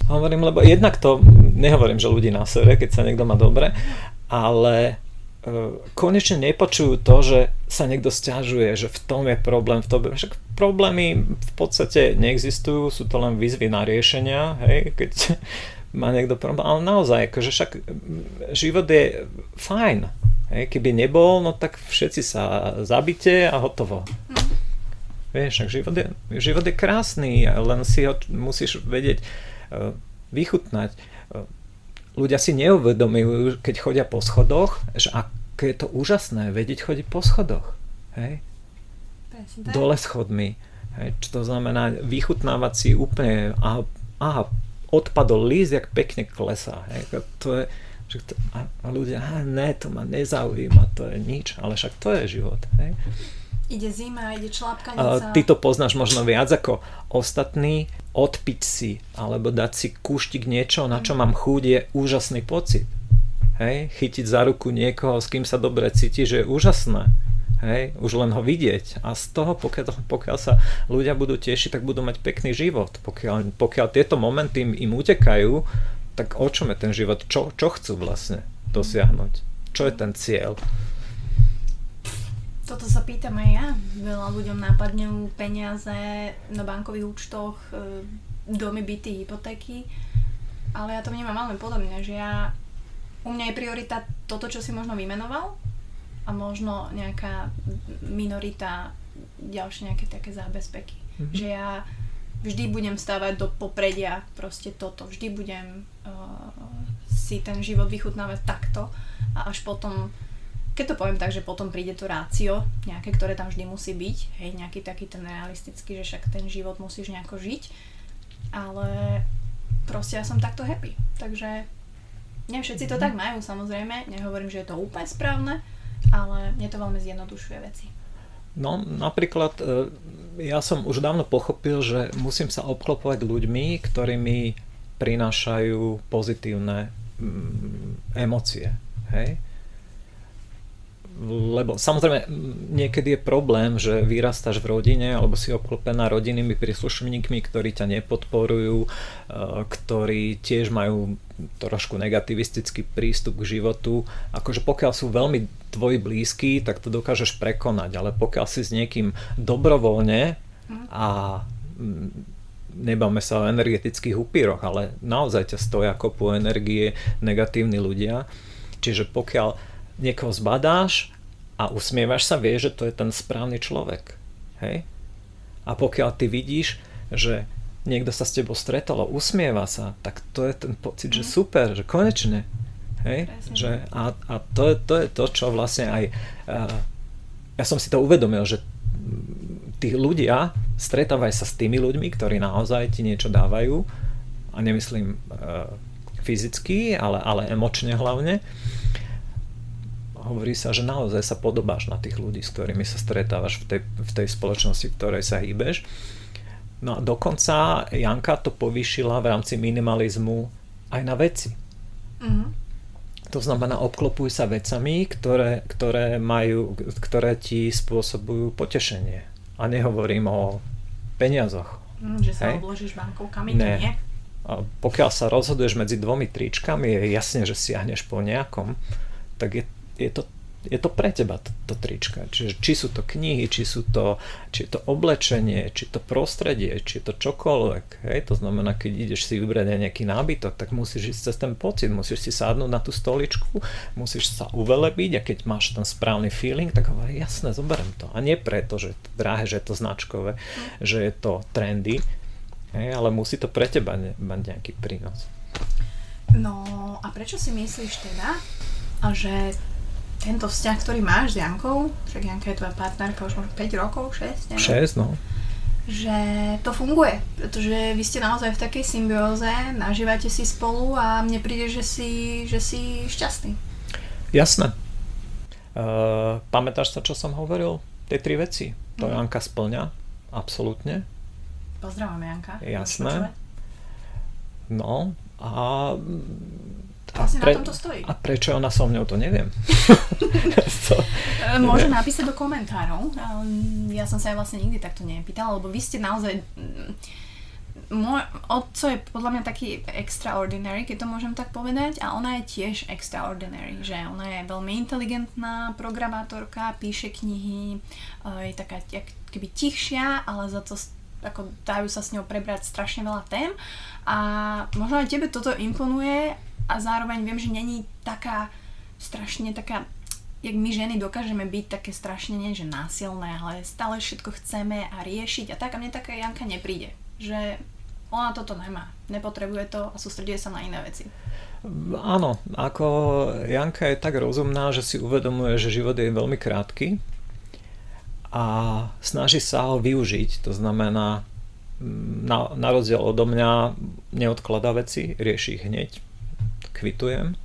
Hovorím, lebo jednak to, nehovorím, že ľudí na sere, keď sa niekto má dobre, ale e, konečne nepočujú to, že sa niekto stiažuje, že v tom je problém, v tom, však problémy v podstate neexistujú, sú to len výzvy na riešenia, hej, keď má niekto problém, ale naozaj, akože však život je fajn. Hej, keby nebol, no tak všetci sa zabite a hotovo. Mm. Vieš, život je, život je krásny, len si ho musíš vedieť uh, vychutnať. Uh, ľudia si neuvedomujú, keď chodia po schodoch, že aké je to úžasné vedieť chodiť po schodoch. Hej? Dole schodmi. Hej? Čo to znamená vychutnávať si úplne, aha, aha odpadol líst, jak pekne klesá. Hej. To je, že to, a, a ľudia, a ne, to ma nezaujíma, to je nič, ale však to je život. Hej. Ide zima, ide člápkanica. Ty to poznáš možno viac ako ostatní. Odpiť si, alebo dať si kuštik niečo, na čo mám chuť, je úžasný pocit. Hej? Chytiť za ruku niekoho, s kým sa dobre cíti, že je úžasné. Hej, už len ho vidieť. A z toho, pokiaľ, pokiaľ sa ľudia budú tešiť, tak budú mať pekný život. Pokiaľ, pokiaľ tieto momenty im, utekajú, tak o čom je ten život? Čo, čo chcú vlastne dosiahnuť? Čo je ten cieľ? Toto sa pýtam aj ja. Veľa ľuďom nápadnú peniaze na bankových účtoch, e, domy, byty, hypotéky. Ale ja to vnímam veľmi podobne, že ja u mňa je priorita toto, čo si možno vymenoval, a možno nejaká minorita ďalšie nejaké také zábezpeky. Mm-hmm. Že ja vždy budem stávať do popredia proste toto. Vždy budem uh, si ten život vychutnávať takto a až potom, keď to poviem tak, že potom príde to rácio, nejaké, ktoré tam vždy musí byť, hej, nejaký taký ten realistický, že však ten život musíš nejako žiť, ale proste ja som takto happy. Takže nie všetci to mm-hmm. tak majú samozrejme, nehovorím, že je to úplne správne, ale mne to veľmi zjednodušuje veci. No, napríklad e, ja som už dávno pochopil, že musím sa obklopovať ľuďmi, ktorí mi prinášajú pozitívne mm, emócie. Hej? lebo samozrejme niekedy je problém, že vyrastáš v rodine alebo si obklopená rodinnými príslušníkmi, ktorí ťa nepodporujú, e, ktorí tiež majú trošku negativistický prístup k životu. Akože pokiaľ sú veľmi tvoji blízky, tak to dokážeš prekonať, ale pokiaľ si s niekým dobrovoľne a nebáme sa o energetických upíroch, ale naozaj ťa stoja kopu energie negatívni ľudia. Čiže pokiaľ niekoho zbadáš a usmievaš sa, vieš, že to je ten správny človek. Hej? A pokiaľ ty vidíš, že niekto sa s tebou stretol a usmieva sa, tak to je ten pocit, že mhm. super, že konečne. Hej? Že, a a to, je, to je to, čo vlastne aj... Uh, ja som si to uvedomil, že tí ľudia stretávajú sa s tými ľuďmi, ktorí naozaj ti niečo dávajú a nemyslím uh, fyzicky, ale, ale emočne hlavne. Hovorí sa, že naozaj sa podobáš na tých ľudí, s ktorými sa stretávaš v tej, v tej spoločnosti, v ktorej sa hýbeš. No a dokonca Janka to povýšila v rámci minimalizmu aj na veci. Mm-hmm. To znamená, obklopuj sa vecami, ktoré, ktoré, majú, ktoré ti spôsobujú potešenie a nehovorím o peniazoch. Mm, že sa Hej? obložíš bankovkami, nie. nie? A pokiaľ sa rozhoduješ medzi dvomi tričkami, je jasne, že siahneš po nejakom, tak je, je to je to pre teba to, to trička. Čiže či sú to knihy, či sú to, či je to oblečenie, či to prostredie, či je to čokoľvek. Hej? To znamená, keď ideš si vybrať nejaký nábytok, tak musíš ísť cez ten pocit, musíš si sadnúť na tú stoličku, musíš sa uvelebiť a keď máš ten správny feeling, tak hovorí, jasné, zoberiem to. A nie preto, že je to drahé, že je to značkové, že je to trendy, hej? ale musí to pre teba mať nejaký prínos. No a prečo si myslíš teda, že tento vzťah, ktorý máš s Jankou, však Janka je tvoja partnerka už možno 5 rokov, 6, neviem. 6, no. Že to funguje, pretože vy ste naozaj v takej symbióze, nažívate si spolu a mne príde, že si, že si šťastný. Jasné. Uh, pamätáš sa, čo som hovoril? Tie tri veci. To mm. Janka splňa, absolútne. Pozdravujeme Janka. Jasné. No a Vlastne pre, na tom to stojí. A prečo ona so mňou, to neviem. to, Môže napísať do komentárov. Ja som sa aj vlastne nikdy takto nepýtala, lebo vy ste naozaj... Mm, môj otco je podľa mňa taký extraordinary, keď to môžem tak povedať, a ona je tiež extraordinary, že ona je veľmi inteligentná programátorka, píše knihy, je taká keby tichšia, ale za to ako dajú sa s ňou prebrať strašne veľa tém a možno aj tebe toto imponuje a zároveň viem, že není taká strašne taká jak my ženy dokážeme byť také strašne, nie že násilné, ale stále všetko chceme a riešiť a tak. A mne taká Janka nepríde, že ona toto nemá, nepotrebuje to a sústreduje sa na iné veci. Áno, ako Janka je tak rozumná, že si uvedomuje, že život je veľmi krátky a snaží sa ho využiť, to znamená na, na rozdiel odo mňa neodkladá veci, rieši ich hneď, kvitujem.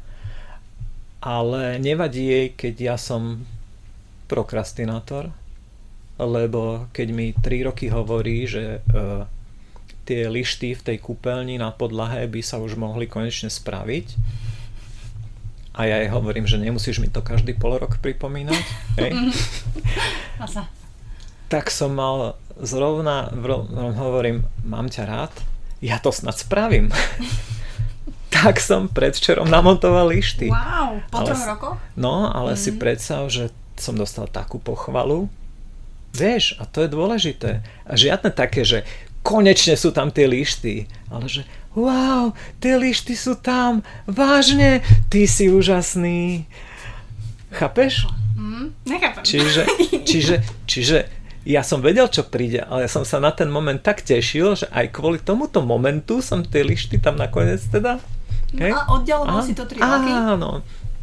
Ale nevadí jej, keď ja som prokrastinátor, lebo keď mi 3 roky hovorí, že uh, tie lišty v tej kúpeľni na podlahe by sa už mohli konečne spraviť, a ja jej hovorím, že nemusíš mi to každý pol rok pripomínať. Hej. tak som mal zrovna, hovorím, mám ťa rád, ja to snad spravím tak som predvčerom namontoval lišty. Wow, po ale, troch rokoch? No, ale mm. si predstav, že som dostal takú pochvalu. Vieš, a to je dôležité. A žiadne také, že konečne sú tam tie lišty, ale že wow, tie lišty sú tam, vážne, ty si úžasný. Chápeš? Mm, nechápem. Čiže, čiže, čiže ja som vedel, čo príde, ale ja som sa na ten moment tak tešil, že aj kvôli tomuto momentu som tie lišty tam nakoniec teda Okay? A oddialoval si to 3 roky? Áno.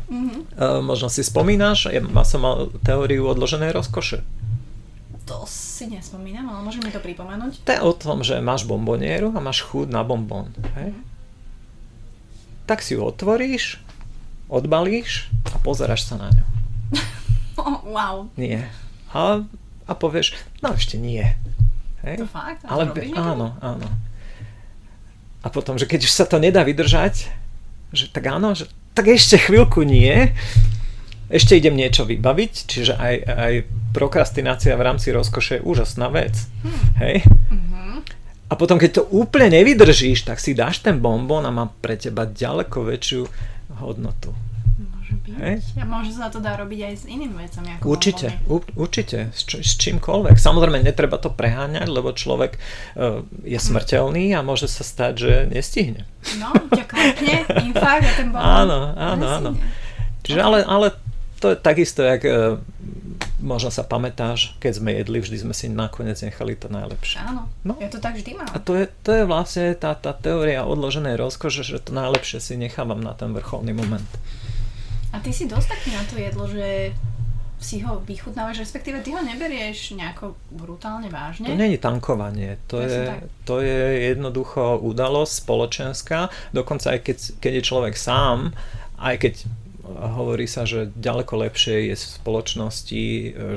Mm-hmm. Uh, možno si spomínaš, ja som mal teóriu odloženej rozkoše. To si nespomínam, ale môžem mi to pripomenúť. To je o tom, že máš bombonieru a máš chuť na. Hej? Mm-hmm. Tak si ju otvoríš, odbalíš a pozeráš sa na ňu. oh, wow. Nie. A, a povieš, no ešte nie. Hej? To fakt? Ale áno, áno. A potom, že keď už sa to nedá vydržať, že tak áno, že tak ešte chvíľku nie, ešte idem niečo vybaviť, čiže aj, aj prokrastinácia v rámci rozkoše je úžasná vec. Hmm. Hej? Mm-hmm. A potom, keď to úplne nevydržíš, tak si dáš ten bonbon a má pre teba ďaleko väčšiu hodnotu. Hej? A môže sa to dá robiť aj s inými vecami. Ako určite, u, určite, s, č- s čímkoľvek. Samozrejme, netreba to preháňať, lebo človek uh, je smrteľný a môže sa stať, že nestihne. No, ťa klepne, infarkt a ten bonbon. Áno, áno, áno. Čiže ale, ale to je takisto, jak uh, možno sa pamätáš, keď sme jedli, vždy sme si nakoniec nechali to najlepšie. Áno, no. ja to tak vždy mám. A to je, to je vlastne tá, tá teória odloženej rozkože, že to najlepšie si nechávam na ten vrcholný moment. A ty si dosť taký na to jedlo, že si ho vychutnávaš, respektíve ty ho neberieš nejako brutálne vážne? To je tankovanie, to je, to je jednoducho udalosť spoločenská, dokonca aj keď, keď je človek sám, aj keď hovorí sa, že ďaleko lepšie je v spoločnosti,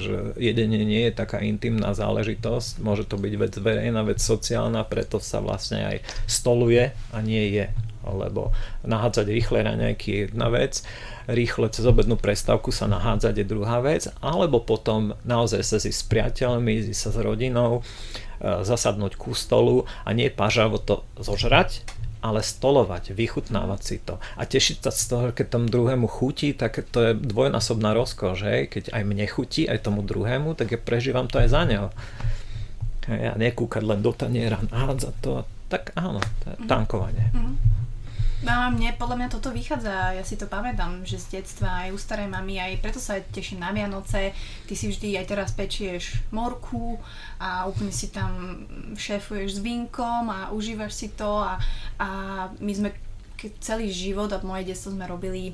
že jedenie nie je taká intimná záležitosť, môže to byť vec verejná, vec sociálna, preto sa vlastne aj stoluje a nie je lebo nahádzať rýchle raňajky je jedna vec, rýchle cez obednú prestávku sa nahádzať je druhá vec, alebo potom naozaj sa si s priateľmi, si sa s rodinou, e, zasadnúť ku stolu a nie pažavo to zožrať, ale stolovať, vychutnávať si to a tešiť sa z toho, keď tomu druhému chutí, tak to je dvojnásobná rozkoš, hej? keď aj mne chutí, aj tomu druhému, tak ja prežívam to aj za neho. Ja nekúkať len do taniera, nahádzať to, tak áno, to je mhm. tankovanie. Mm-hmm. No mne podľa mňa toto vychádza, ja si to pamätám, že z detstva aj u starej mamy, aj preto sa teším na Vianoce, ty si vždy aj teraz pečieš morku a úplne si tam šéfuješ s vínkom a užívaš si to a, a my sme celý život a moje detstvo sme robili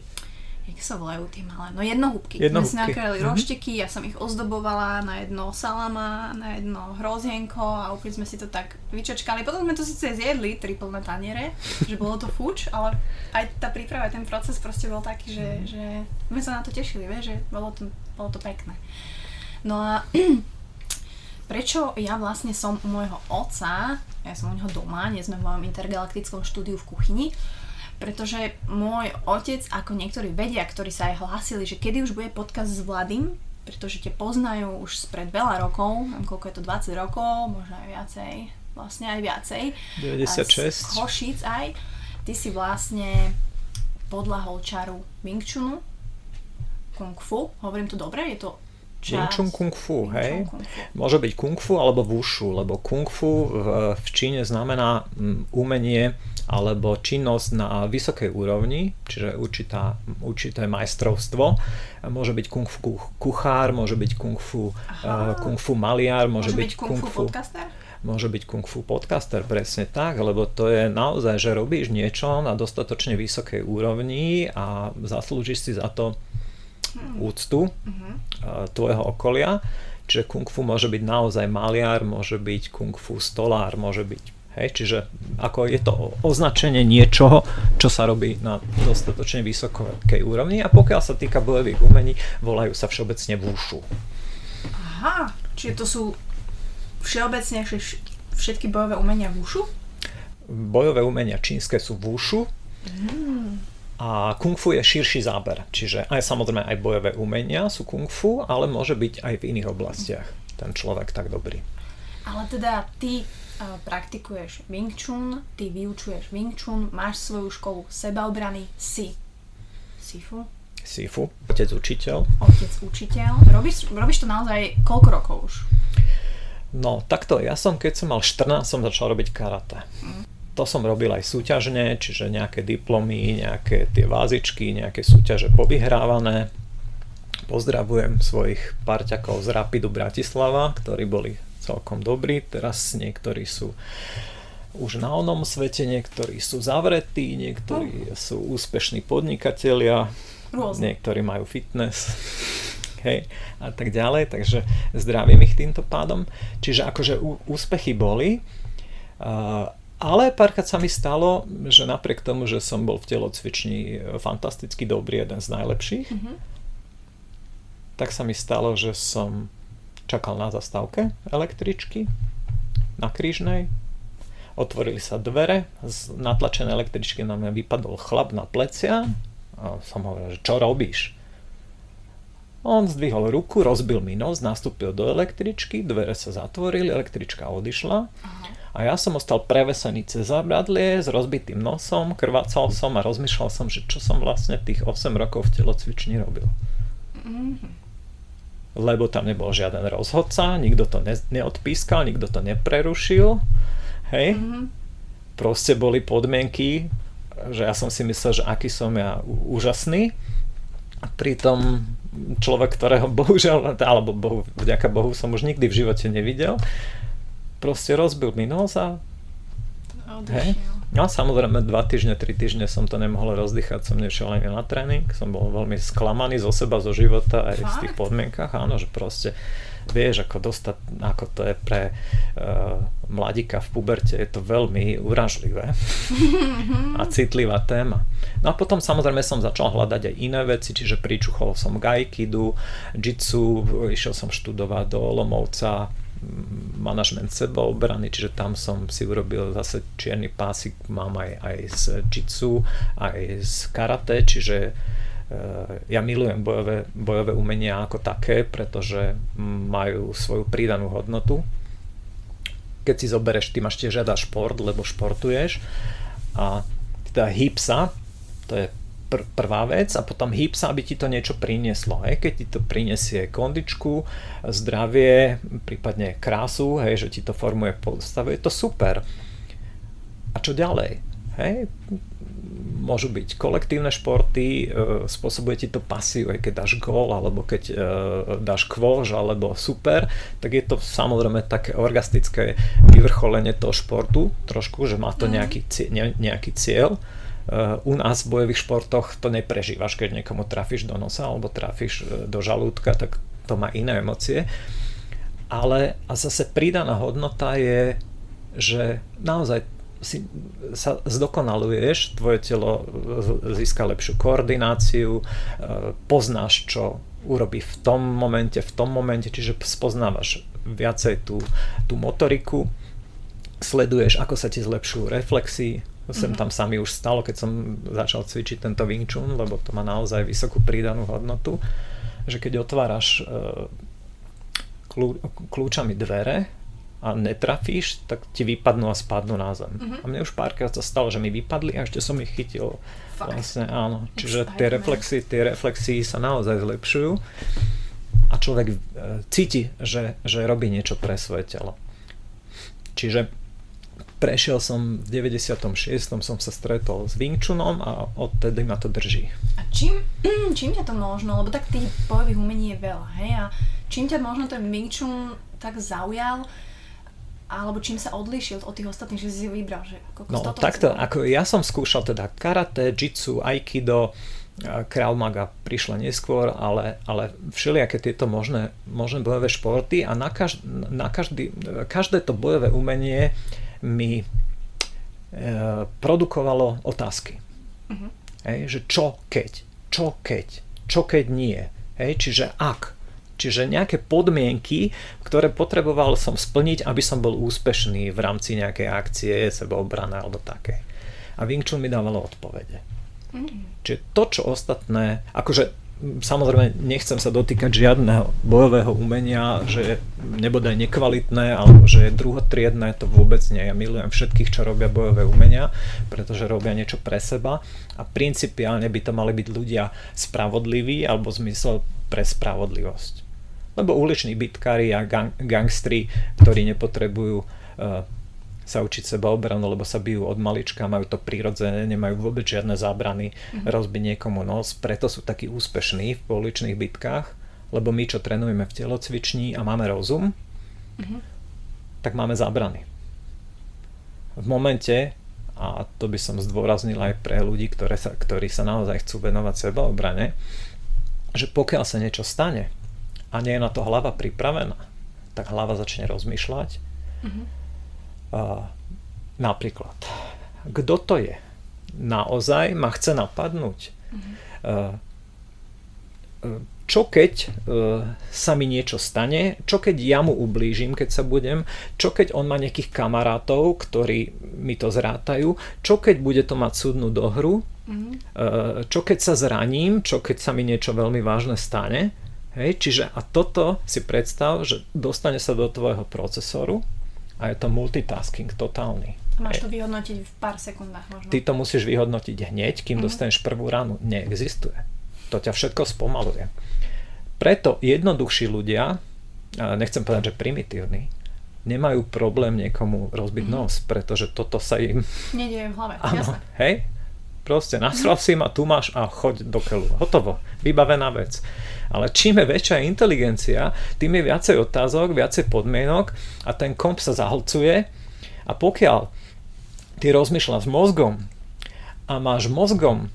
jak sa volajú tie malé, no jednohúbky. jednohúbky. Sme si nakrájali mm-hmm. rošteky, ja som ich ozdobovala na jedno salama, na jedno hrozienko a úplne sme si to tak vyčačkali. Potom sme to síce zjedli, triple na taniere, že bolo to fuč, ale aj tá príprava, ten proces proste bol taký, že, že sme sa na to tešili, vieš, že bolo to, bolo to pekné. No a prečo ja vlastne som u môjho otca, ja som u neho doma, nie sme v mojom intergalaktickom štúdiu v kuchyni, pretože môj otec, ako niektorí vedia, ktorí sa aj hlásili, že kedy už bude podcast s Vladým, pretože te poznajú už spred veľa rokov, neviem koľko je to 20 rokov, možno aj viacej, vlastne aj viacej. 96. Z Hošic aj. Ty si vlastne podľahol čaru Wing Chunu, Kung Fu, hovorím to dobre, je to Wing Chun Kung Fu, hej? Kung Fu. Môže byť Kung Fu alebo Wushu, lebo Kung Fu v, v Číne znamená mm, umenie alebo činnosť na vysokej úrovni, čiže určitá, určité majstrovstvo. Môže byť kung fu kuchár, môže byť kung fu, uh, kung fu maliar, môže, môže byť, byť kung, kung fu podcaster? Môže byť kung fu podcaster, presne tak, lebo to je naozaj, že robíš niečo na dostatočne vysokej úrovni a zaslúžiš si za to hmm. úctu uh-huh. tvojho okolia. Čiže kung fu môže byť naozaj maliar, môže byť kung fu stolár, môže byť Hej, čiže ako je to označenie niečoho, čo sa robí na dostatočne vysokej úrovni a pokiaľ sa týka bojových umení, volajú sa všeobecne vúšu. Aha, čiže to sú všeobecne všetky bojové umenia vúšu? Bojové umenia čínske sú vúšu mm. a kung fu je širší záber, čiže aj samozrejme aj bojové umenia sú kung fu, ale môže byť aj v iných oblastiach ten človek tak dobrý. Ale teda ty praktikuješ Wing Chun, ty vyučuješ Wing Chun, máš svoju školu sebaobrany, si Sifu. Sifu, otec učiteľ. Otec učiteľ. Robíš, robíš to naozaj koľko rokov už? No, takto, ja som, keď som mal 14, som začal robiť karate. Mm. To som robil aj súťažne, čiže nejaké diplomy, nejaké tie vázičky, nejaké súťaže povyhrávané. Pozdravujem svojich parťakov z Rapidu Bratislava, ktorí boli celkom dobrí. Teraz niektorí sú už na onom svete, niektorí sú zavretí, niektorí no. sú úspešní podnikatelia, Rôzne. niektorí majú fitness hej, a tak ďalej, takže zdravím ich týmto pádom. Čiže akože ú, úspechy boli, uh, ale párkrát sa mi stalo, že napriek tomu, že som bol v telocvični fantasticky dobrý, jeden z najlepších, mm-hmm. tak sa mi stalo, že som čakal na zastávke električky na krížnej. Otvorili sa dvere, z natlačenej električky na mňa vypadol chlap na plecia a som hovoril, že čo robíš? On zdvihol ruku, rozbil mi nos, nastúpil do električky, dvere sa zatvorili, električka odišla. A ja som ostal prevesený cez zabradlie s rozbitým nosom, krvácal som a rozmýšľal som, že čo som vlastne tých 8 rokov v telocvični robil. Mm-hmm. Lebo tam nebol žiaden rozhodca, nikto to ne- neodpískal, nikto to neprerušil. Hej? Mm-hmm. Proste boli podmienky, že ja som si myslel, že aký som ja úžasný. A pritom človek, ktorého bohužiaľ, alebo bohu, vďaka Bohu som už nikdy v živote nevidel, proste rozbil mi nos a Hej. No a samozrejme dva týždne, tri týždne som to nemohol rozdýchať, som nešiel ani na tréning, som bol veľmi sklamaný zo seba, zo života aj Fakt? v tých podmienkach, áno, že proste vieš, ako dostať, ako to je pre uh, mladíka v puberte, je to veľmi uražlivé a citlivá téma. No a potom samozrejme som začal hľadať aj iné veci, čiže pričuchol som k aikidu, jitsu, išiel som študovať do Olomovca, manažment sebaobrany, čiže tam som si urobil zase čierny pásik, mám aj, aj z jitsu, aj z karate, čiže e, ja milujem bojové, bojové umenia ako také, pretože majú svoju pridanú hodnotu. Keď si zobereš, ty máš tiež žiada šport, lebo športuješ a teda hýb to je pr- prvá vec a potom hýb sa, aby ti to niečo prinieslo. Hej? Keď ti to prinesie kondičku, zdravie, prípadne krásu, hej, že ti to formuje postavu, je to super. A čo ďalej? Hej? Môžu byť kolektívne športy, e, spôsobuje ti to pasiu, aj keď dáš gól, alebo keď e, dáš kvôž, alebo super, tak je to samozrejme také orgastické vyvrcholenie toho športu trošku, že má to mhm. nejaký, nejaký cieľ u nás v bojových športoch to neprežívaš, keď niekomu trafíš do nosa alebo trafíš e, do žalúdka, tak to má iné emócie. Ale a zase pridaná hodnota je, že naozaj si, sa zdokonaluješ, tvoje telo získa lepšiu koordináciu, poznáš, čo urobí v tom momente, v tom momente, čiže spoznávaš viacej tú, tú motoriku, sleduješ, ako sa ti zlepšujú reflexy, sem tam sami už stalo, keď som začal cvičiť tento Wing Chun, lebo to má naozaj vysokú prídanú hodnotu, že keď otváraš kľú, kľúčami dvere a netrafíš, tak ti vypadnú a spadnú na zem. Mm-hmm. A mne už párkrát sa stalo, že mi vypadli a ešte som ich chytil. Fakt? Vlastne, áno. Čiže tie reflexy, tie reflexy sa naozaj zlepšujú a človek uh, cíti, že, že robí niečo pre svoje telo. Čiže prešiel som v 96. som sa stretol s Wing Chunom a odtedy ma to drží. A čím, čím ťa to možno, lebo tak tých bojových umení je veľa, hej, a čím ťa možno ten Wing Chun tak zaujal, alebo čím sa odlíšil od tých ostatných, že si vybral, že No takto, ako ja som skúšal teda karate, jitsu, aikido, Krav Maga prišla neskôr, ale, ale všelijaké tieto možné, možné bojové športy a na, každ, na každý, každé to bojové umenie mi e, produkovalo otázky. Uh-huh. Hej, že čo keď, čo keď, čo keď nie. Hej, čiže ak. Čiže nejaké podmienky, ktoré potreboval som splniť, aby som bol úspešný v rámci nejakej akcie, sebeobrany alebo také. A Wing Chun mi dávalo odpovede. Mm. Čiže to, čo ostatné, akože samozrejme nechcem sa dotýkať žiadneho bojového umenia, že je nebodaj nekvalitné alebo že je druhotriedné, to vôbec nie. Ja milujem všetkých, čo robia bojové umenia, pretože robia niečo pre seba a principiálne by to mali byť ľudia spravodliví alebo zmysel pre spravodlivosť. Lebo uliční bitkári a gang- gangstri, ktorí nepotrebujú uh, sa učiť seba obranu, lebo sa bijú od malička, majú to prirodzené, nemajú vôbec žiadne zábrany mm-hmm. rozbiť niekomu nos, preto sú takí úspešní v pouličných bitkách, lebo my, čo trénujeme v telocviční a máme rozum, mm-hmm. tak máme zábrany. V momente, a to by som zdôraznil aj pre ľudí, ktoré sa, ktorí sa naozaj chcú venovať seba obrane, že pokiaľ sa niečo stane a nie je na to hlava pripravená, tak hlava začne rozmýšľať mm-hmm napríklad, kto to je? Naozaj ma chce napadnúť? Mm-hmm. Čo keď sa mi niečo stane? Čo keď ja mu ublížim, keď sa budem? Čo keď on má nejakých kamarátov, ktorí mi to zrátajú? Čo keď bude to mať súdnu dohru? Mm-hmm. Čo keď sa zraním? Čo keď sa mi niečo veľmi vážne stane? Hej, čiže a toto si predstav, že dostane sa do tvojho procesoru a je to multitasking totálny. Máš to vyhodnotiť v pár sekundách možno. Ty to musíš vyhodnotiť hneď, kým uh-huh. dostaneš prvú ránu. Neexistuje. To ťa všetko spomaluje. Preto jednoduchší ľudia, nechcem povedať, že primitívni, nemajú problém niekomu rozbiť uh-huh. nos, pretože toto sa im... Nedieje v hlave, Áno, jasne. hej? Proste nasral si ma, tu máš a choď do keľu. Hotovo. Vybavená vec. Ale čím je väčšia inteligencia, tým je viacej otázok, viacej podmienok a ten komp sa zahlcuje a pokiaľ ty rozmýšľaš mozgom a máš mozgom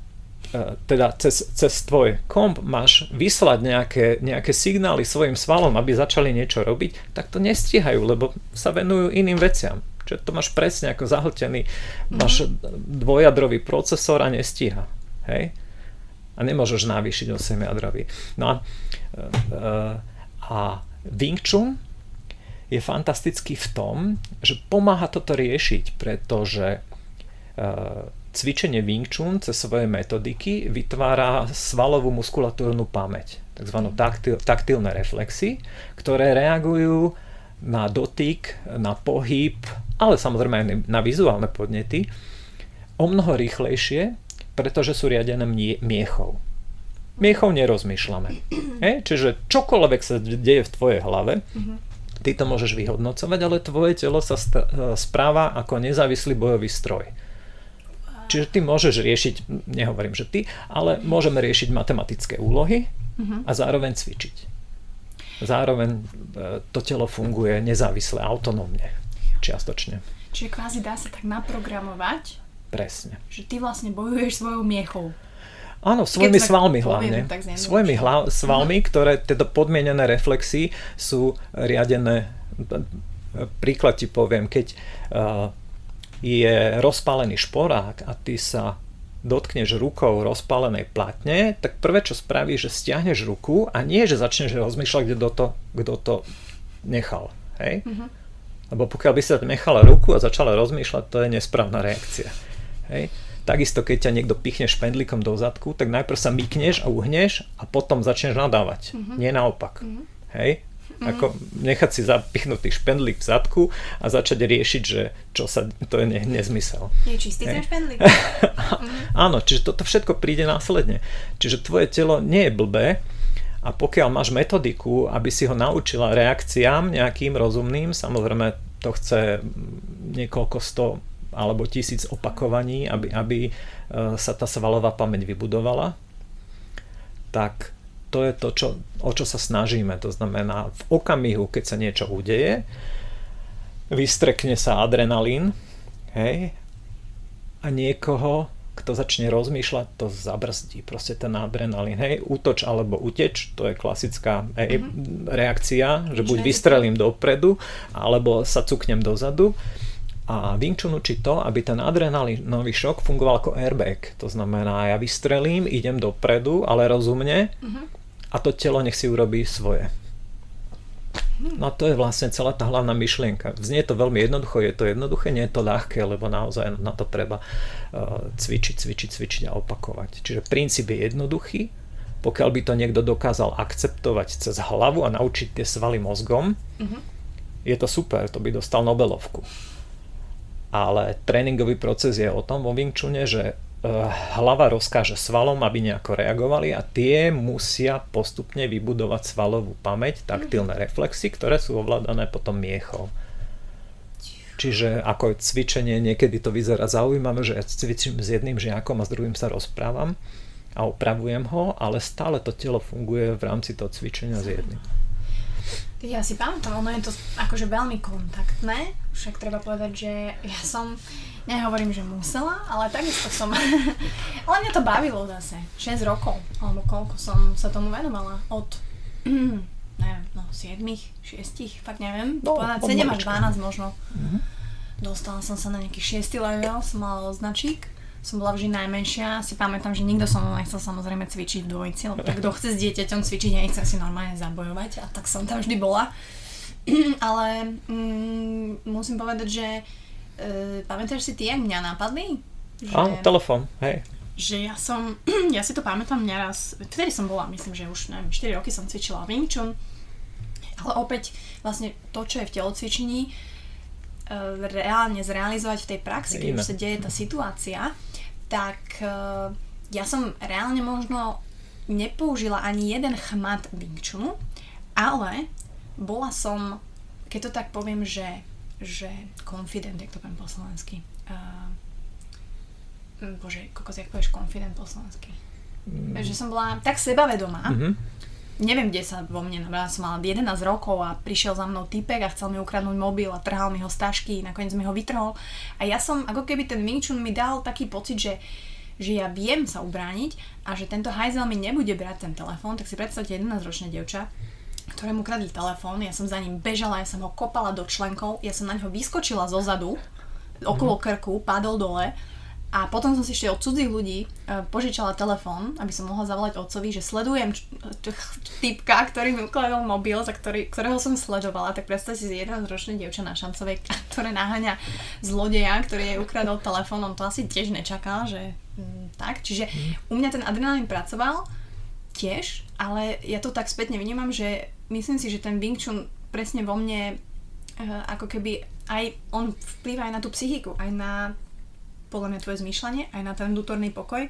e, teda cez, cez tvoj komp máš vyslať nejaké, nejaké signály svojim svalom, aby začali niečo robiť, tak to nestíhajú, lebo sa venujú iným veciam. Čiže to máš presne ako zahltený, máš dvojadrový procesor a nestíha. Hej? A nemôžeš navýšiť 8 jadrový. No a, e, a Wing Chun je fantastický v tom, že pomáha toto riešiť, pretože uh, cvičenie Wing Chun cez svoje metodiky vytvára svalovú muskulatúrnu pamäť, tzv. Taktil, taktilné reflexy, ktoré reagujú na dotyk, na pohyb, ale samozrejme aj na vizuálne podnety o mnoho rýchlejšie, pretože sú riadené miechou. Miechou nerozmýšľame. E? Čiže čokoľvek sa deje v tvojej hlave, mm-hmm ty to môžeš vyhodnocovať, ale tvoje telo sa správa ako nezávislý bojový stroj. Čiže ty môžeš riešiť, nehovorím, že ty, ale môžeme riešiť matematické úlohy uh-huh. a zároveň cvičiť. Zároveň e, to telo funguje nezávisle, autonómne, čiastočne. Čiže kvázi dá sa tak naprogramovať, Presne. že ty vlastne bojuješ svojou miechou. Áno, svojimi Keď svalmi hlavne. Svojimi hla, svalmi, uh-huh. ktoré tieto podmienené reflexy sú riadené. Príklad ti poviem, keď uh, je rozpálený šporák a ty sa dotkneš rukou rozpálenej platne, tak prvé, čo spravíš, že stiahneš ruku a nie, že začneš rozmýšľať, kto to, kto to nechal. Hej? Uh-huh. Lebo pokiaľ by sa nechala ruku a začala rozmýšľať, to je nesprávna reakcia. Hej? Takisto, keď ťa niekto pichne špendlíkom do zadku, tak najprv sa mykneš a uhneš a potom začneš nadávať. Mm-hmm. Nie naopak. Mm-hmm. Hej? Mm-hmm. Ako nechať si zapichnutý špendlík v zadku a začať riešiť, že čo sa, to je ne, nezmysel. Je čistý Hej? ten špendlík. mm-hmm. Áno, čiže toto všetko príde následne. Čiže tvoje telo nie je blbé, a pokiaľ máš metodiku, aby si ho naučila reakciám nejakým rozumným, samozrejme to chce niekoľko sto alebo tisíc opakovaní, aby, aby e, sa tá svalová pamäť vybudovala, tak to je to, čo, o čo sa snažíme. To znamená, v okamihu, keď sa niečo udeje, vystrekne sa adrenalín, hej, a niekoho, kto začne rozmýšľať, to zabrzdí. Proste ten adrenalín, hej, útoč alebo uteč, to je klasická hej, mm-hmm. reakcia, že buď vystrelím dopredu, alebo sa cuknem dozadu. A Wing Chun učí to, aby ten adrenalinový šok fungoval ako airbag. To znamená, ja vystrelím, idem dopredu, ale rozumne uh-huh. a to telo nech si urobí svoje. No a to je vlastne celá tá hlavná myšlienka. Znie to veľmi jednoducho, je to jednoduché, nie je to ľahké, lebo naozaj na to treba uh, cvičiť, cvičiť, cvičiť a opakovať. Čiže princíp je jednoduchý, pokiaľ by to niekto dokázal akceptovať cez hlavu a naučiť tie svaly mozgom, uh-huh. je to super, to by dostal Nobelovku ale tréningový proces je o tom vo Wing Chune, že eh, hlava rozkáže svalom, aby nejako reagovali a tie musia postupne vybudovať svalovú pamäť, taktilné reflexy, ktoré sú ovládané potom miechou. Čiže ako cvičenie niekedy to vyzerá zaujímavé, že ja cvičím s jedným žiakom a s druhým sa rozprávam a opravujem ho, ale stále to telo funguje v rámci toho cvičenia s jedným. Ja si pamätám, ono je to akože veľmi kontaktné, však treba povedať, že ja som, nehovorím, že musela, ale takisto som, ale mňa to bavilo zase, 6 rokov, alebo koľko som sa tomu venovala, od, neviem, no 7, 6, fakt neviem, no, povedať 7 až 12 možno. Mm-hmm. Dostala som sa na nejaký 6 level, som mala značík som bola vždy najmenšia, si pamätám, že nikto som nechcel samozrejme cvičiť v dvojici, lebo tak kto chce s dieťaťom cvičiť, nechce si normálne zabojovať a tak som tam vždy bola. Ale mm, musím povedať, že e, pamätáš si ty, jak mňa napadli? Že... Áno, telefón, hej. že ja som, ja si to pamätám neraz, vtedy som bola, myslím, že už neviem, 4 roky som cvičila Wing Chun, ale opäť vlastne to, čo je v telocvičení, e, reálne zrealizovať v tej praxi, keď už sa deje tá situácia, tak e, ja som reálne možno nepoužila ani jeden chmat Wing ale bola som, keď to tak poviem, že, že confident, jak to poviem po slovensky. Uh, bože, kokos, jak povieš confident po slovensky? Mm. Že som bola tak sebavedomá, mm-hmm. Neviem, kde sa vo mne nabrala, som mala 11 rokov a prišiel za mnou typek a chcel mi ukradnúť mobil a trhal mi ho z tašky, nakoniec mi ho vytrhol. A ja som, ako keby ten Chun mi dal taký pocit, že že ja viem sa ubrániť a že tento hajzel mi nebude brať ten telefón, tak si predstavte 11-ročné dievča, ktorému kradli telefón, ja som za ním bežala, ja som ho kopala do členkov, ja som na ňo vyskočila zo zadu, okolo krku, padol dole a potom som si ešte od cudzích ľudí uh, požičala telefón, aby som mohla zavolať otcovi, že sledujem č- typka, ktorý mi ukladal mobil, za ktorý, ktorého som sledovala. Tak predstavte si 11-ročné dievča na šancovej, ktoré naháňa zlodeja, ktorý jej ukradol telefón. On to asi tiež nečakal, že mm, tak. Čiže u mňa ten adrenalín pracoval tiež, ale ja to tak spätne vnímam, že myslím si, že ten Wing Chun presne vo mne uh, ako keby aj on vplýva aj na tú psychiku, aj na podľa mňa tvoje zmýšľanie, aj na ten vnútorný pokoj.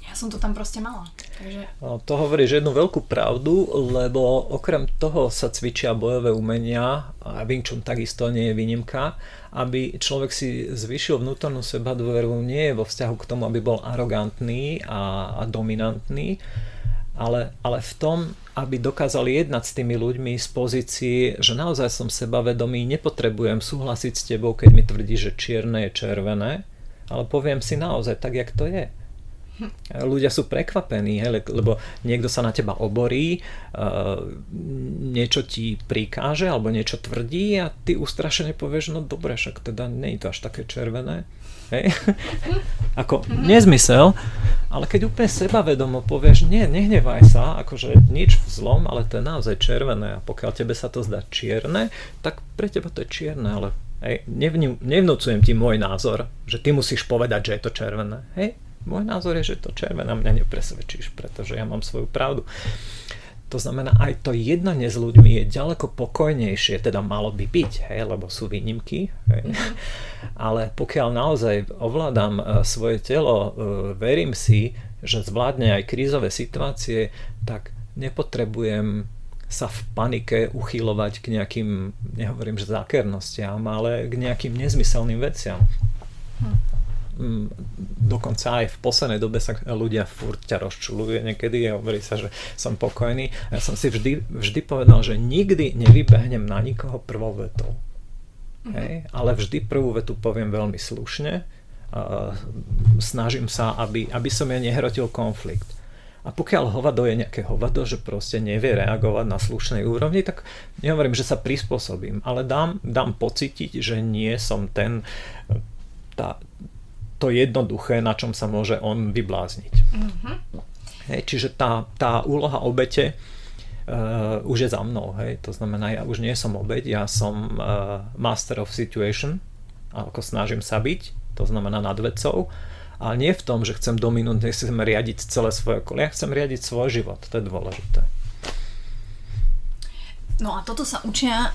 Ja som to tam proste mala. Takže... To hovoríš jednu veľkú pravdu, lebo okrem toho sa cvičia bojové umenia a Wing Chun takisto nie je výnimka, aby človek si zvyšil vnútornú seba dôveru nie je vo vzťahu k tomu, aby bol arogantný a, a dominantný, ale, ale v tom, aby dokázal jednať s tými ľuďmi z pozícii, že naozaj som sebavedomý, nepotrebujem súhlasiť s tebou, keď mi tvrdí, že čierne je červené, ale poviem si naozaj tak, jak to je. Ľudia sú prekvapení, lebo niekto sa na teba oborí, uh, niečo ti prikáže alebo niečo tvrdí a ty ustrašene povieš, no dobre, však teda nie je to až také červené. Hej? Ako nezmysel, ale keď úplne sebavedomo povieš, nie, nehnevaj sa, akože nič v zlom, ale to je naozaj červené a pokiaľ tebe sa to zdá čierne, tak pre teba to je čierne, ale Hej, nevnú, nevnúcujem ti môj názor, že ty musíš povedať, že je to červené. Hej, môj názor je, že to červené mňa nepresvedčíš, pretože ja mám svoju pravdu. To znamená, aj to jednanie s ľuďmi je ďaleko pokojnejšie, teda malo by byť, hej, lebo sú výnimky. Hej. Mhm. Ale pokiaľ naozaj ovládam uh, svoje telo, uh, verím si, že zvládne aj krízové situácie, tak nepotrebujem sa v panike uchylovať k nejakým, nehovorím, že zákernostiam, ale k nejakým nezmyselným veciam. Hm. Dokonca aj v poslednej dobe sa ľudia furt ťa rozčuluje niekedy a hovorí sa, že som pokojný. Ja som si vždy, vždy povedal, že nikdy nevybehnem na nikoho prvou vetou. Mm-hmm. Hej? Ale vždy prvú vetu poviem veľmi slušne. Snažím sa, aby, aby som ja nehrotil konflikt. A pokiaľ hovado je nejaké hovado, že proste nevie reagovať na slušnej úrovni, tak nehovorím, že sa prispôsobím, ale dám, dám pocítiť, že nie som ten tá, to jednoduché, na čom sa môže on vyblázniť. Mm-hmm. Hej, čiže tá, tá úloha obete uh, už je za mnou. Hej. To znamená, ja už nie som obeť, ja som uh, master of situation, ako snažím sa byť, to znamená nad vecou ale nie v tom, že chcem dominúť, chcem riadiť celé svoje okolie, ja chcem riadiť svoj život, to je dôležité. No a toto sa učia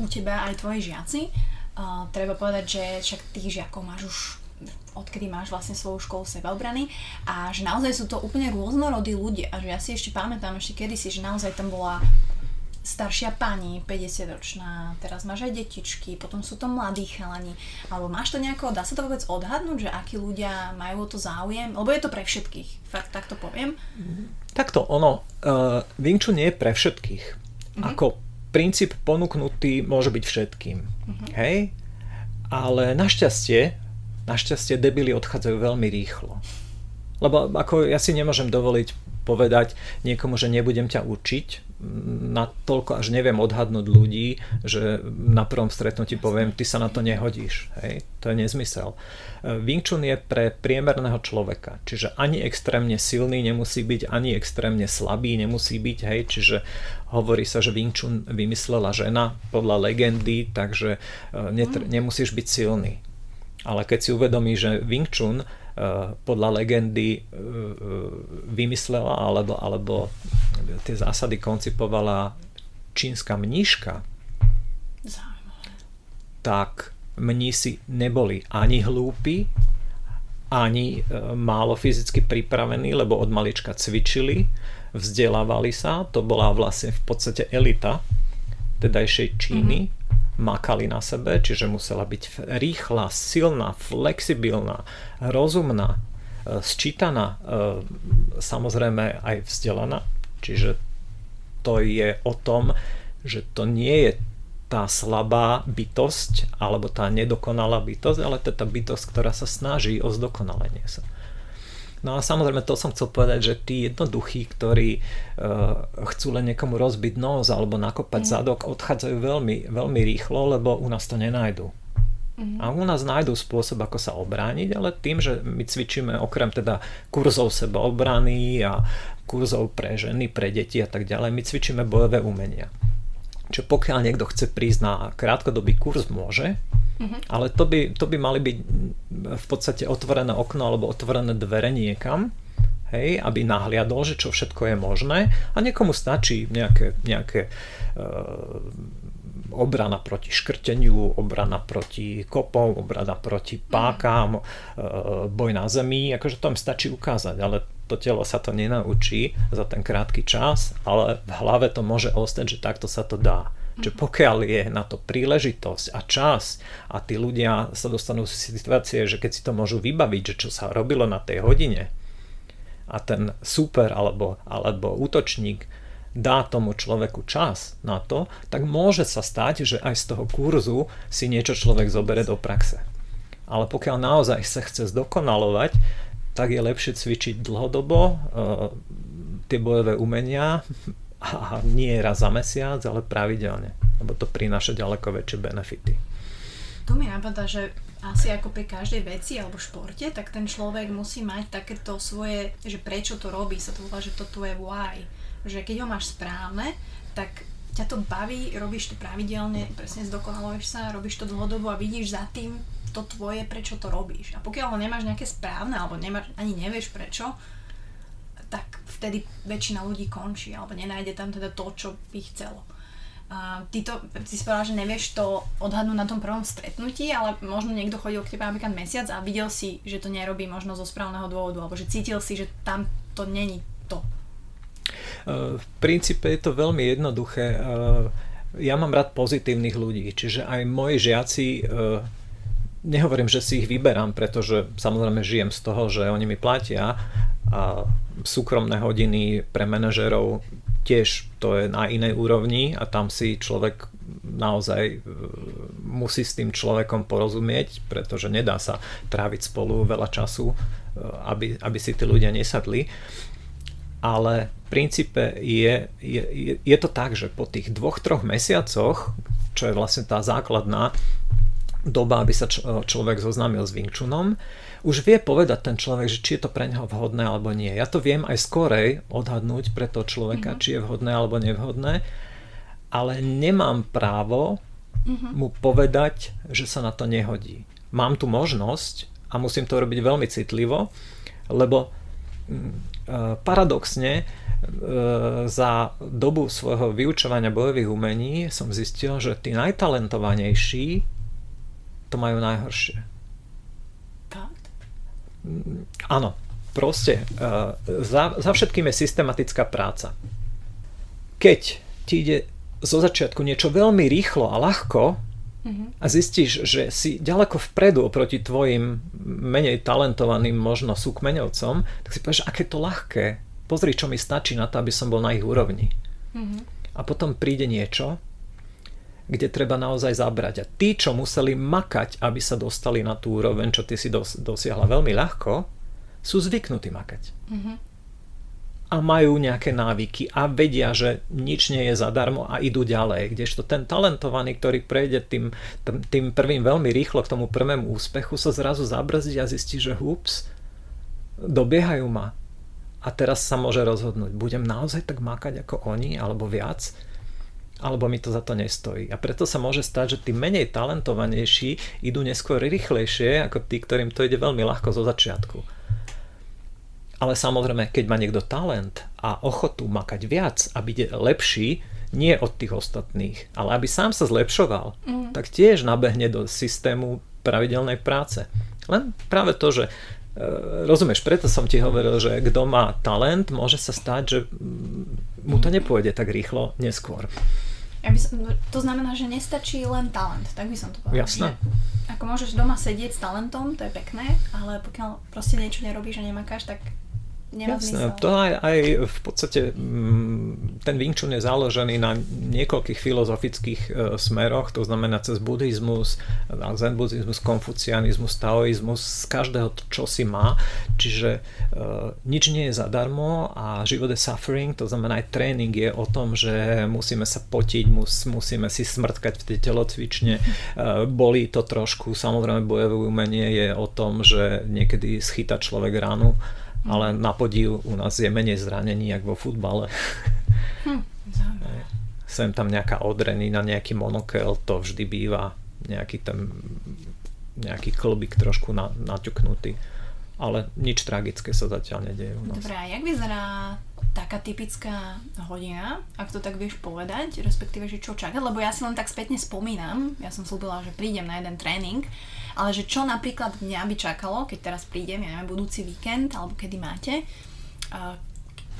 u teba aj tvoji žiaci. Uh, treba povedať, že však tých žiakov máš už odkedy máš vlastne svoju školu sebaobrany a že naozaj sú to úplne rôznorodí ľudia a že ja si ešte pamätám ešte kedysi, že naozaj tam bola staršia pani, 50 ročná, teraz máš aj detičky, potom sú to mladí chalani, alebo máš to nejako, dá sa to vôbec odhadnúť, že akí ľudia majú o to záujem, lebo je to pre všetkých, fakt tak to poviem. Takto, ono, uh, Wing Chun nie je pre všetkých. Uh-huh. Ako princíp ponúknutý môže byť všetkým, uh-huh. hej? Ale našťastie, našťastie debily odchádzajú veľmi rýchlo. Lebo ako ja si nemôžem dovoliť povedať niekomu, že nebudem ťa učiť, na toľko až neviem odhadnúť ľudí, že na prvom stretnutí poviem, ty sa na to nehodíš. Hej? To je nezmysel. Wing Chun je pre priemerného človeka, čiže ani extrémne silný nemusí byť, ani extrémne slabý nemusí byť, hej? čiže hovorí sa, že Wing Chun vymyslela žena podľa legendy, takže e, netr- mm. nemusíš byť silný. Ale keď si uvedomí, že Wing Chun podľa legendy vymyslela alebo, alebo tie zásady koncipovala čínska mníška, tak mnísi neboli ani hlúpi, ani málo fyzicky pripravení, lebo od malička cvičili, vzdelávali sa, to bola vlastne v podstate elita tedajšej Číny, mm-hmm makali na sebe, čiže musela byť rýchla, silná, flexibilná, rozumná, e, sčítaná, e, samozrejme aj vzdelaná. Čiže to je o tom, že to nie je tá slabá bytosť alebo tá nedokonalá bytosť, ale to je tá bytosť, ktorá sa snaží o zdokonalenie sa. No a samozrejme to som chcel povedať, že tí jednoduchí, ktorí uh, chcú len niekomu rozbiť nos alebo nakopať mm. zadok, odchádzajú veľmi, veľmi rýchlo, lebo u nás to nenajdu. Mm. A u nás nájdú spôsob, ako sa obrániť, ale tým, že my cvičíme okrem teda kurzov sebaobrany a kurzov pre ženy, pre deti a tak ďalej, my cvičíme bojové umenia. Čiže pokiaľ niekto chce prísť na krátkodobý kurz, môže, Mm-hmm. Ale to by, to by mali byť v podstate otvorené okno alebo otvorené dvere niekam, hej, aby nahliadol, že čo všetko je možné a niekomu stačí nejaké, nejaké uh, obrana proti škrteniu, obrana proti kopom, obrana proti mhm. pákám, uh, boj na zemi, akože to im stačí ukázať, ale to telo sa to nenaučí za ten krátky čas, ale v hlave to môže ostať, že takto sa to dá. Že pokiaľ je na to príležitosť a čas a tí ľudia sa dostanú z situácie, že keď si to môžu vybaviť, že čo sa robilo na tej hodine a ten super alebo, alebo útočník dá tomu človeku čas na to, tak môže sa stať, že aj z toho kurzu si niečo človek zobere do praxe. Ale pokiaľ naozaj sa chce zdokonalovať, tak je lepšie cvičiť dlhodobo e, tie bojové umenia, a nie raz za mesiac, ale pravidelne, lebo to prináša ďaleko väčšie benefity. Tu mi napadá, že asi ako pri každej veci alebo športe, tak ten človek musí mať takéto svoje, že prečo to robí, sa to volá, že to je why. Že keď ho máš správne, tak ťa to baví, robíš to pravidelne, presne zdokonaluješ sa, robíš to dlhodobo a vidíš za tým to tvoje, prečo to robíš. A pokiaľ ho nemáš nejaké správne, alebo nemáš, ani nevieš prečo, tak vtedy väčšina ľudí končí alebo nenájde tam teda to, čo by chcelo. A ty, to, si povedala, že nevieš to odhadnúť na tom prvom stretnutí, ale možno niekto chodil k tebe napríklad mesiac a videl si, že to nerobí možno zo správneho dôvodu, alebo že cítil si, že tam to není to. V princípe je to veľmi jednoduché. Ja mám rád pozitívnych ľudí, čiže aj moji žiaci nehovorím, že si ich vyberám, pretože samozrejme žijem z toho, že oni mi platia a súkromné hodiny pre manažerov tiež to je na inej úrovni a tam si človek naozaj e, musí s tým človekom porozumieť, pretože nedá sa tráviť spolu veľa času, e, aby, aby si tí ľudia nesadli. Ale v princípe je, je, je to tak, že po tých dvoch, troch mesiacoch, čo je vlastne tá základná doba, aby sa človek zoznámil s Wing Chunom, už vie povedať ten človek, že či je to pre neho vhodné alebo nie. Ja to viem aj skorej odhadnúť pre toho človeka, mm-hmm. či je vhodné alebo nevhodné, ale nemám právo mm-hmm. mu povedať, že sa na to nehodí. Mám tu možnosť a musím to robiť veľmi citlivo, lebo mm, e, paradoxne e, za dobu svojho vyučovania bojových umení som zistil, že tí najtalentovanejší to majú najhoršie áno, proste uh, za, za všetkým je systematická práca. Keď ti ide zo začiatku niečo veľmi rýchlo a ľahko mm-hmm. a zistíš, že si ďaleko vpredu oproti tvojim menej talentovaným možno súkmeňovcom, tak si povieš, aké to ľahké. Pozri, čo mi stačí na to, aby som bol na ich úrovni. Mm-hmm. A potom príde niečo, kde treba naozaj zabrať. A tí, čo museli makať, aby sa dostali na tú úroveň, čo ty si dos- dosiahla veľmi ľahko, sú zvyknutí makať. Mm-hmm. A majú nejaké návyky a vedia, že nič nie je zadarmo a idú ďalej. Kdežto ten talentovaný, ktorý prejde tým, tým prvým veľmi rýchlo k tomu prvému úspechu, sa zrazu zabrzdí a zistí, že hups, dobiehajú ma. A teraz sa môže rozhodnúť, budem naozaj tak makať ako oni, alebo viac, alebo mi to za to nestojí. A preto sa môže stať, že tí menej talentovanejší idú neskôr rýchlejšie ako tí, ktorým to ide veľmi ľahko zo začiatku. Ale samozrejme, keď má niekto talent a ochotu makať viac a byť lepší, nie od tých ostatných, ale aby sám sa zlepšoval, mm. tak tiež nabehne do systému pravidelnej práce. Len práve to, že e, rozumieš, preto som ti hovoril, že kto má talent, môže sa stať, že mu to nepôjde tak rýchlo neskôr. Ja by som, to znamená, že nestačí len talent, tak by som to povedala. Jasné. Ako môžeš doma sedieť s talentom, to je pekné, ale pokiaľ proste niečo nerobíš a nemakáš, tak nemá Jasné, zmysel. To aj, aj v podstate mm, ten Wing Chun je založený na niekoľkých filozofických e, smeroch, to znamená cez buddhizmus, zen buddhizmus, konfucianizmus, taoizmus, z každého čo si má, čiže e, nič nie je zadarmo a život je suffering, to znamená aj tréning je o tom, že musíme sa potiť, mus, musíme si smrtkať v tej telocvične, e, bolí to trošku, samozrejme bojové umenie je o tom, že niekedy schyta človek ránu, ale na podiv u nás je menej zranení, ako vo futbale. Hm, Sem tam nejaká odrenina, nejaký monokel, to vždy býva nejaký ten nejaký klbík trošku na, naťuknutý. Ale nič tragické sa zatiaľ nedieje u nás. Dobre, a jak vyzerá taká typická hodina, ak to tak vieš povedať, respektíve, že čo čakať, lebo ja si len tak spätne spomínam, ja som slúbila, že prídem na jeden tréning, ale že čo napríklad mňa by čakalo, keď teraz prídem, ja neviem, budúci víkend, alebo kedy máte,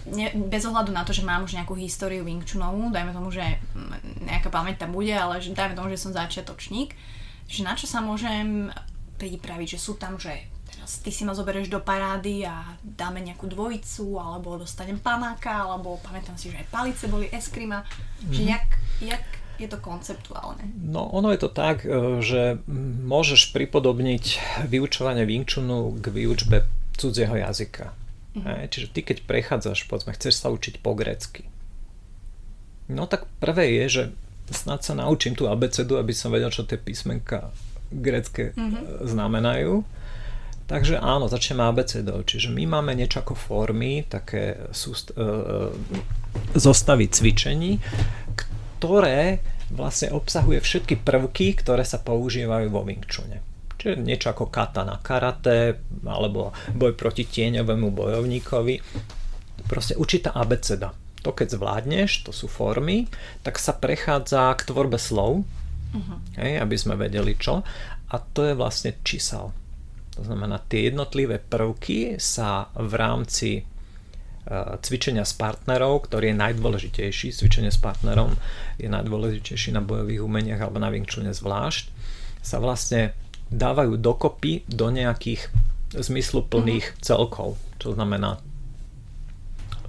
ne, bez ohľadu na to, že mám už nejakú históriu Wing Chunovú, dajme tomu, že nejaká pamäť tam bude, ale že dajme tomu, že som začiatočník, že na čo sa môžem pripraviť, že sú tam, že teraz ty si ma zoberieš do parády a dáme nejakú dvojicu, alebo dostanem panáka, alebo pamätám si, že aj palice boli, eskrima, mm-hmm. že mhm. jak, jak je to konceptuálne? No ono je to tak, e, že môžeš pripodobniť vyučovanie Wing Chunu k výučbe cudzieho jazyka. Mm-hmm. Čiže ty keď prechádzaš, povedzme, chceš sa učiť po grécky. No tak prvé je, že snad sa naučím tú abecedu, aby som vedel, čo tie písmenka grécké mm-hmm. znamenajú. Takže áno, začneme abecedou. Čiže my máme niečo ako formy, také súst, e, e, zostavy cvičení, ktoré vlastne obsahuje všetky prvky, ktoré sa používajú vo Wing Chune. Čiže niečo ako katana karate, alebo boj proti tieňovému bojovníkovi. Proste určitá abeceda. To keď zvládneš, to sú formy, tak sa prechádza k tvorbe slov, uh-huh. hej, aby sme vedeli čo. A to je vlastne čísel. To znamená, tie jednotlivé prvky sa v rámci e, cvičenia s partnerov, ktorý je najdôležitejší, cvičenie s partnerom je najdôležitejší na bojových umeniach alebo na Wing zvlášť, sa vlastne dávajú dokopy do nejakých zmysluplných mm-hmm. celkov. Čo znamená...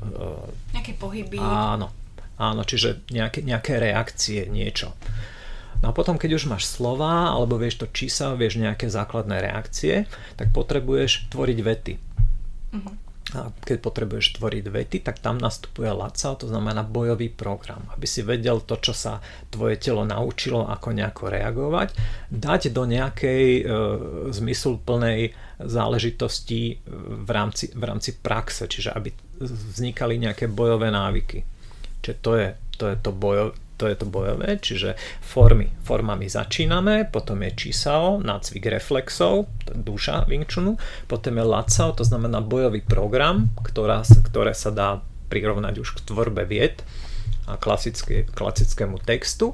Uh, nejaké pohyby. Áno, áno, čiže nejaké, nejaké reakcie, niečo. No a potom, keď už máš slova, alebo vieš to čísel, vieš nejaké základné reakcie, tak potrebuješ tvoriť vety. Uh-huh. A keď potrebuješ tvoriť vety, tak tam nastupuje LACA, to znamená bojový program. Aby si vedel to, čo sa tvoje telo naučilo, ako nejako reagovať, dať do nejakej e, zmysluplnej záležitosti v rámci, v rámci praxe, čiže aby vznikali nejaké bojové návyky. Čiže to je to, je to bojo, to je to bojové, čiže formy. Formami začíname, potom je čísao, nácvik reflexov, duša Wing Chunu, potom je lacao, to znamená bojový program, ktorá, ktoré sa dá prirovnať už k tvorbe vied a klasické, klasickému textu.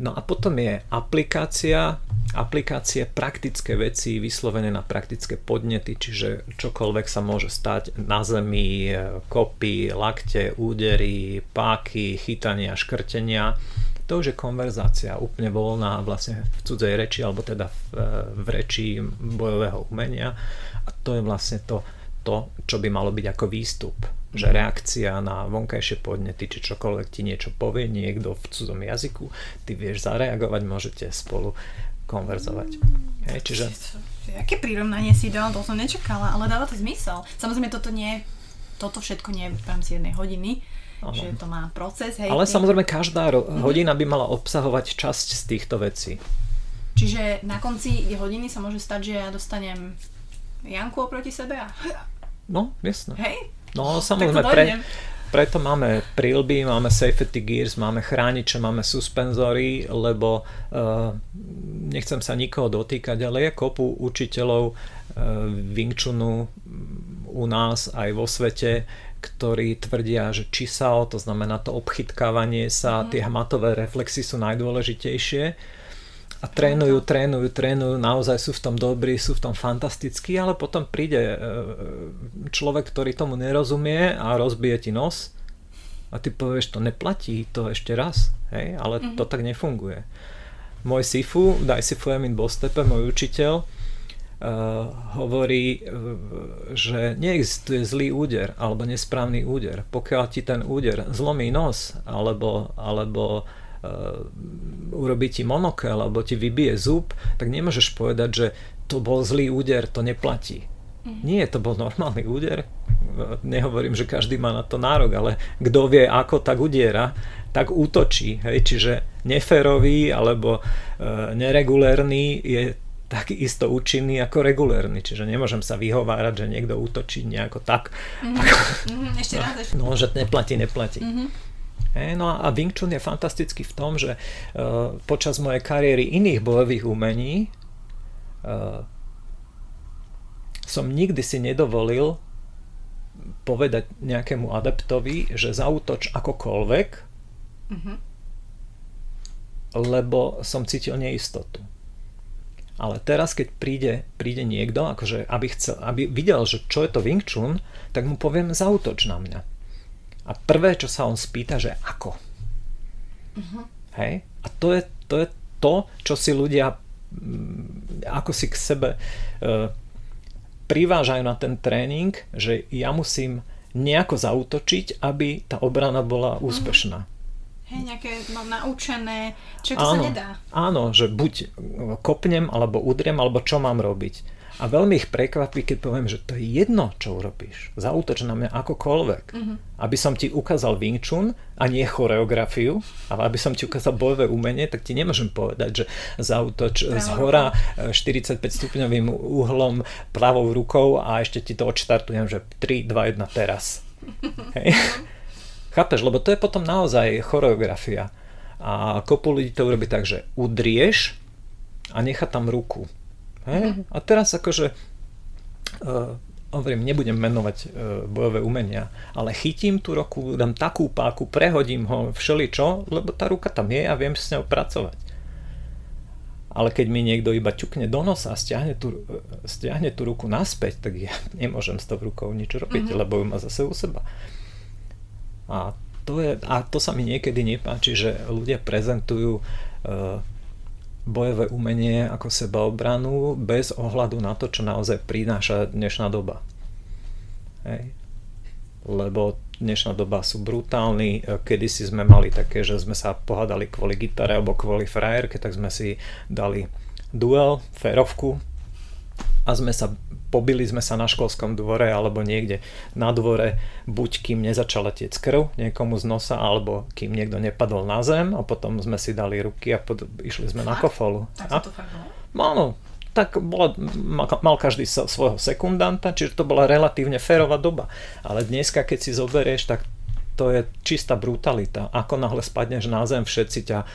No a potom je aplikácia, aplikácie praktické veci vyslovené na praktické podnety, čiže čokoľvek sa môže stať na zemi, kopy, lakte, údery, páky, chytania, škrtenia. To už je konverzácia úplne voľná vlastne v cudzej reči alebo teda v, v reči bojového umenia a to je vlastne to, to, čo by malo byť ako výstup že reakcia na vonkajšie podnety, či čokoľvek ti niečo povie niekto v cudzom jazyku, ty vieš zareagovať, môžete spolu konverzovať. Hej, čiže... Aké prirovnanie si dal, to som nečakala, ale dáva to zmysel. Samozrejme, toto nie toto všetko nie je v rámci jednej hodiny, ano. že to má proces. Hej, ale tým... samozrejme, každá mm-hmm. hodina by mala obsahovať časť z týchto vecí. Čiže na konci hodiny sa môže stať, že ja dostanem Janku oproti sebe a... No, jasné. Hej? No samozrejme, pre, preto máme prílby, máme safety gears, máme chrániče, máme suspenzory, lebo uh, nechcem sa nikoho dotýkať, ale je kopu učiteľov uh, Wing Chunu u nás aj vo svete, ktorí tvrdia, že čisao, to znamená to obchytkávanie sa, mm. tie hmatové reflexy sú najdôležitejšie a trénujú, trénujú, trénujú, naozaj sú v tom dobrí, sú v tom fantastickí, ale potom príde e, človek, ktorý tomu nerozumie a rozbije ti nos a ty povieš, to neplatí, to ešte raz, hej, ale mm-hmm. to tak nefunguje. Môj Sifu, Daj Sifu Emin Bostepe, môj učiteľ, Uh, hovorí, uh, že neexistuje zlý úder alebo nesprávny úder. Pokiaľ ti ten úder zlomí nos alebo, alebo uh, urobí ti monokel alebo ti vybije zub, tak nemôžeš povedať, že to bol zlý úder, to neplatí. Mm. Nie, to bol normálny úder. Nehovorím, že každý má na to nárok, ale kto vie ako, tak udiera, tak útočí. Hej? Čiže neférový alebo e, neregulérny je takisto účinný ako regulérny, čiže nemôžem sa vyhovárať, že niekto útočí nejako tak. Mm-hmm. Ako, mm-hmm. Ešte raz. No, že neplatí, neplatí. Mm-hmm. E, no a Wing Chun je fantastický v tom, že uh, počas mojej kariéry iných bojových umení uh, som nikdy si nedovolil povedať nejakému adeptovi, že zautoč akokoľvek, mm-hmm. lebo som cítil neistotu. Ale teraz, keď príde, príde niekto, akože, aby, chcel, aby videl, že čo je to Wing Chun, tak mu poviem, zautoč na mňa. A prvé, čo sa on spýta, že ako. Uh-huh. Hej? A to je, to je to, čo si ľudia mm, ako si k sebe uh, privážajú na ten tréning, že ja musím nejako zautočiť, aby tá obrana bola mhm. úspešná. Hej, nejaké mám naučené, čo to áno, sa nedá. Áno, že buď kopnem, alebo udriem, alebo čo mám robiť. A veľmi ich prekvapí, keď poviem, že to je jedno, čo urobíš. Zautoč na mňa akokoľvek. Uh-huh. Aby som ti ukázal Wing Chun a nie choreografiu, ale aby som ti ukázal bojové umenie, tak ti nemôžem povedať, že zautoč z hora 45 stupňovým uhlom pravou rukou a ešte ti to odštartujem, že 3, 2, 1 teraz. Hej. Chápeš? Lebo to je potom naozaj choreografia. A kopu ľudí to urobí tak, že udrieš a nechá tam ruku. Hej? A teraz akože uh, hovorím, nebudem menovať uh, bojové umenia, ale chytím tú roku, dám takú páku, prehodím ho všeličo, lebo tá ruka tam je a viem s ňou pracovať. Ale keď mi niekto iba ťukne do nosa a stiahne tú, stiahne tú ruku naspäť, tak ja nemôžem s tou rukou nič robiť, mm-hmm. lebo ju má zase u seba. A to, je, a to sa mi niekedy nepáči, že ľudia prezentujú e, bojové umenie ako sebaobranu bez ohľadu na to, čo naozaj prináša dnešná doba. Hej. Lebo dnešná doba sú brutálni. Kedysi sme mali také, že sme sa pohádali kvôli gitare alebo kvôli frajerke, tak sme si dali duel, férovku a sme sa pobili sme sa na školskom dvore alebo niekde na dvore, buď kým nezačala tiec krv niekomu z nosa, alebo kým niekto nepadol na zem a potom sme si dali ruky a pod, išli sme fakt? na kofolu. Tak a? to fakt bolo? Áno, tak bola, mal každý svojho sekundanta, čiže to bola relatívne férová doba. Ale dneska, keď si zoberieš, tak to je čistá brutalita. Ako náhle spadneš na zem, všetci ťa e,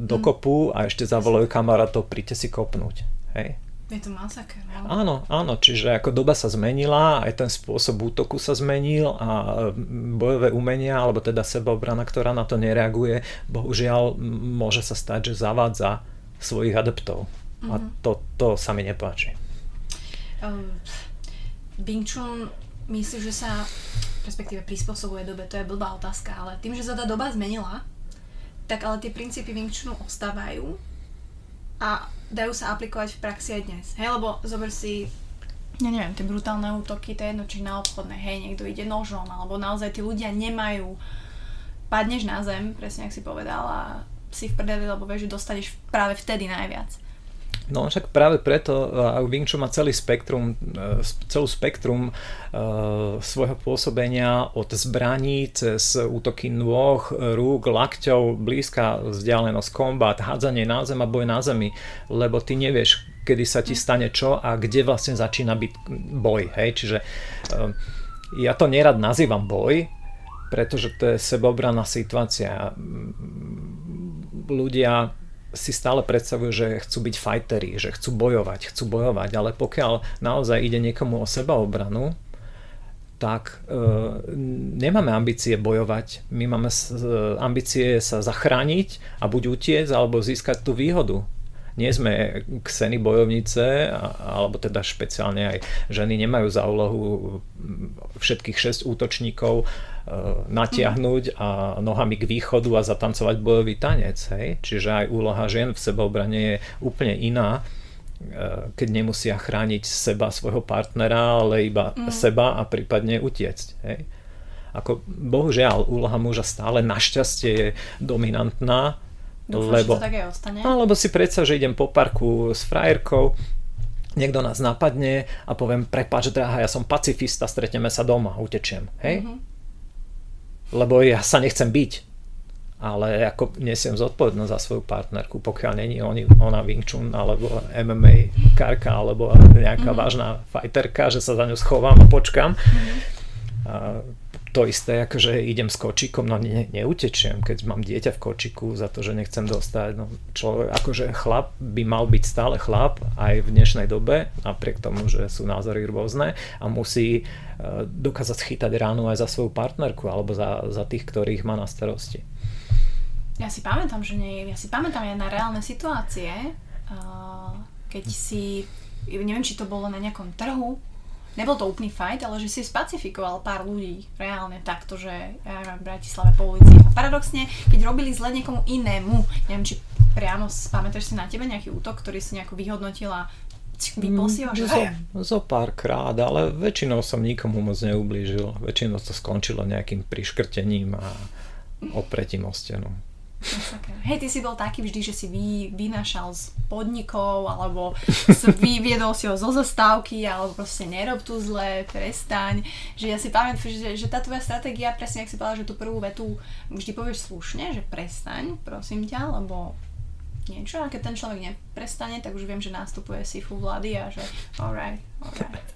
dokopú a ešte zavolajú kamarátov, príďte si kopnúť. Hej? Je to masaker. No? Áno, áno, čiže ako doba sa zmenila, aj ten spôsob útoku sa zmenil a bojové umenia, alebo teda sebaobrana, ktorá na to nereaguje, bohužiaľ môže sa stať, že zavádza svojich adeptov. Mm-hmm. A mhm. to, to sa mi nepáči. Um, Bing Chun myslíš, že sa respektíve prispôsobuje dobe, to je blbá otázka, ale tým, že sa tá doba zmenila, tak ale tie princípy Wing Chunu ostávajú a dajú sa aplikovať v praxi aj dnes. Hej, lebo zober si ja neviem, tie brutálne útoky, to je jedno, či na obchodné, hej, niekto ide nožom, alebo naozaj tí ľudia nemajú, padneš na zem, presne ak si povedal, a si v prdeli, lebo vieš, že dostaneš práve vtedy najviac. No však práve preto Wing Chun má celý spektrum, e, celú spektrum uh, svojho pôsobenia od zbraní cez útoky nôh, rúk, lakťov, blízka vzdialenosť, kombat, hádzanie na zem a boj na zemi, lebo ty nevieš, kedy sa ti stane čo a kde vlastne začína byť boj. Hej? Čiže ja to nerad nazývam boj, pretože to je sebobraná situácia. Ľudia si stále predstavujú, že chcú byť fajteri, že chcú bojovať, chcú bojovať, ale pokiaľ naozaj ide niekomu o sebaobranu, tak e, nemáme ambície bojovať. My máme e, ambície sa zachrániť a buď utiec, alebo získať tú výhodu. Nie sme kseny bojovnice, alebo teda špeciálne aj ženy nemajú za úlohu všetkých šesť útočníkov E, natiahnuť a nohami k východu a zatancovať bojový tanec. Hej? Čiže aj úloha žien v sebeobrane je úplne iná, e, keď nemusia chrániť seba, svojho partnera, ale iba mm. seba a prípadne utiecť. Hej? Ako, bohužiaľ, úloha muža stále našťastie je dominantná, Dúfam, lebo, že to tak aj ostane. Alebo si predsa, že idem po parku s frajerkou, niekto nás napadne a poviem, prepáč, drahá, ja som pacifista, stretneme sa doma, utečiem. Hej? Mm-hmm lebo ja sa nechcem byť. Ale ako nesiem zodpovednosť za svoju partnerku, pokiaľ není oni, ona Wing Chun alebo MMA karka alebo nejaká mm-hmm. vážna fighterka, že sa za ňu schovám a počkam. Mm-hmm. A to isté, akože idem s kočikom, no ne, neutečiem, keď mám dieťa v kočiku za to, že nechcem dostať. No, človek, akože chlap by mal byť stále chlap aj v dnešnej dobe, napriek tomu, že sú názory rôzne a musí uh, dokázať schytať ránu aj za svoju partnerku alebo za, za tých, ktorých má na starosti. Ja si pamätám, že nie, ja si pamätám aj na reálne situácie, uh, keď si, neviem, či to bolo na nejakom trhu, nebol to úplný fight, ale že si spacifikoval pár ľudí reálne takto, že ja neviem, v Bratislave po ulici. A paradoxne, keď robili zle niekomu inému, neviem, či priamo pamätáš si na tebe nejaký útok, ktorý si nejako vyhodnotila vypol si ho, že zo, zo pár krát, ale väčšinou som nikomu moc neublížil. Väčšinou to skončilo nejakým priškrtením a opretím o stenu. Hej, ty si bol taký vždy, že si vy, vynašal z podnikov, alebo vyviedol si ho zo zastávky, alebo proste nerob tu zle, prestaň. Že ja si pamätám, že, že tá tvoja stratégia, presne ak si povedala, že tú prvú vetu vždy povieš slušne, že prestaň, prosím ťa, lebo niečo, a keď ten človek neprestane, tak už viem, že nástupuje sifu vlády a že alright, alright.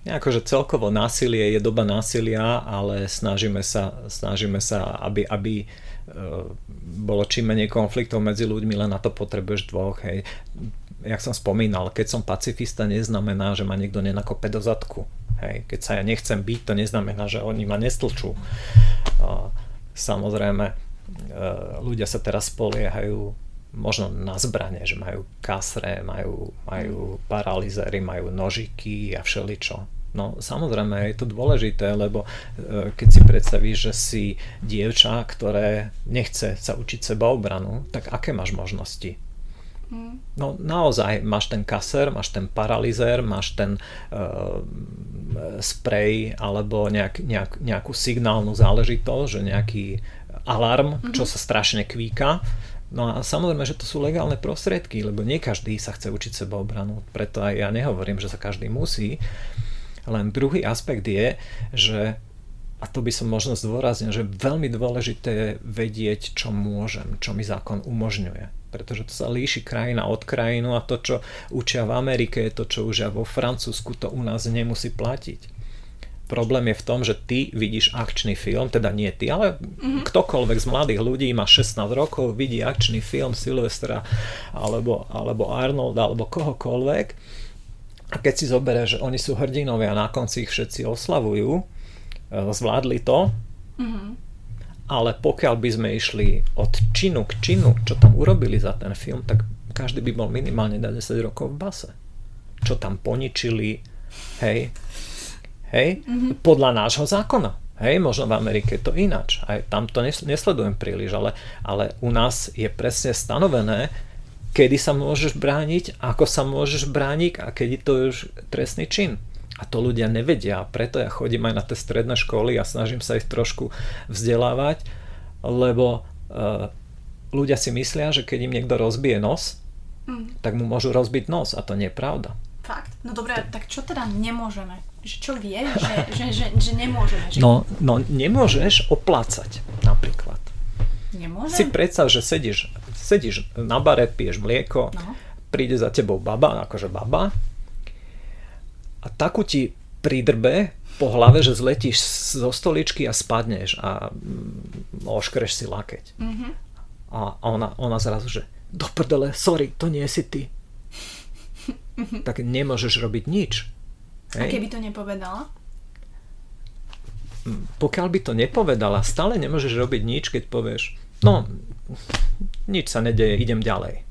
Akože celkovo násilie je doba násilia, ale snažíme sa, snažíme sa aby, aby bolo čím menej konfliktov medzi ľuďmi, len na to potrebuješ dvoch. Hej. Jak som spomínal, keď som pacifista, neznamená, že ma niekto nenakope do zadku. Hej. Keď sa ja nechcem byť, to neznamená, že oni ma nestlčú. Samozrejme, eh, ľudia sa teraz spoliehajú možno na zbranie, že majú kasre, majú, majú paralizery, majú nožiky a všeličo No samozrejme je to dôležité, lebo e, keď si predstavíš, že si dievča, ktoré nechce sa učiť seba obranu, tak aké máš možnosti? Hmm. No naozaj máš ten kaser, máš ten paralizér, máš ten uh, sprej alebo nejak, nejak, nejakú signálnu záležitosť, že nejaký alarm, mm-hmm. čo sa strašne kvíka. No a samozrejme, že to sú legálne prostriedky, lebo nie každý sa chce učiť seba obranu, preto aj ja nehovorím, že sa každý musí. Len druhý aspekt je, že a to by som možno zdôraznil, že veľmi dôležité je vedieť, čo môžem, čo mi zákon umožňuje. Pretože to sa líši krajina od krajinu a to, čo učia v Amerike, to, čo učia vo Francúzsku, to u nás nemusí platiť. Problém je v tom, že ty vidíš akčný film, teda nie ty, ale mm-hmm. ktokoľvek z mladých ľudí má 16 rokov, vidí akčný film Silvestra alebo, alebo Arnold alebo kohokoľvek a keď si zoberie, že oni sú hrdinovia a na konci ich všetci oslavujú, e, zvládli to, mm-hmm. ale pokiaľ by sme išli od činu k činu, čo tam urobili za ten film, tak každý by bol minimálne na 10 rokov v base. Čo tam poničili, hej, hej, mm-hmm. podľa nášho zákona. Hej, možno v Amerike je to ináč. Aj tam to nesledujem príliš, ale, ale u nás je presne stanovené, kedy sa môžeš brániť, ako sa môžeš brániť a kedy to je už trestný čin. A to ľudia nevedia, preto ja chodím aj na tie stredné školy a snažím sa ich trošku vzdelávať, lebo uh, ľudia si myslia, že keď im niekto rozbije nos, mm. tak mu môžu rozbiť nos a to nie je pravda. Fakt? No dobre, tak čo teda nemôžeme? Že čo vie, že, že, že, že nemôžeme? Že... No, no nemôžeš oplácať napríklad. Nemôžem? Si predstav, že sedíš sedíš na bare, piješ mlieko, no. príde za tebou baba, akože baba a takú ti pridrbe po hlave, že zletíš zo stoličky a spadneš a mm, oškreš si lakeť. Mhm. A ona, ona zrazu, že do prdele, sorry, to nie si ty. tak nemôžeš robiť nič. A Hej? keby to nepovedala? Pokiaľ by to nepovedala, stále nemôžeš robiť nič, keď povieš, no, nič sa nedeje, idem ďalej.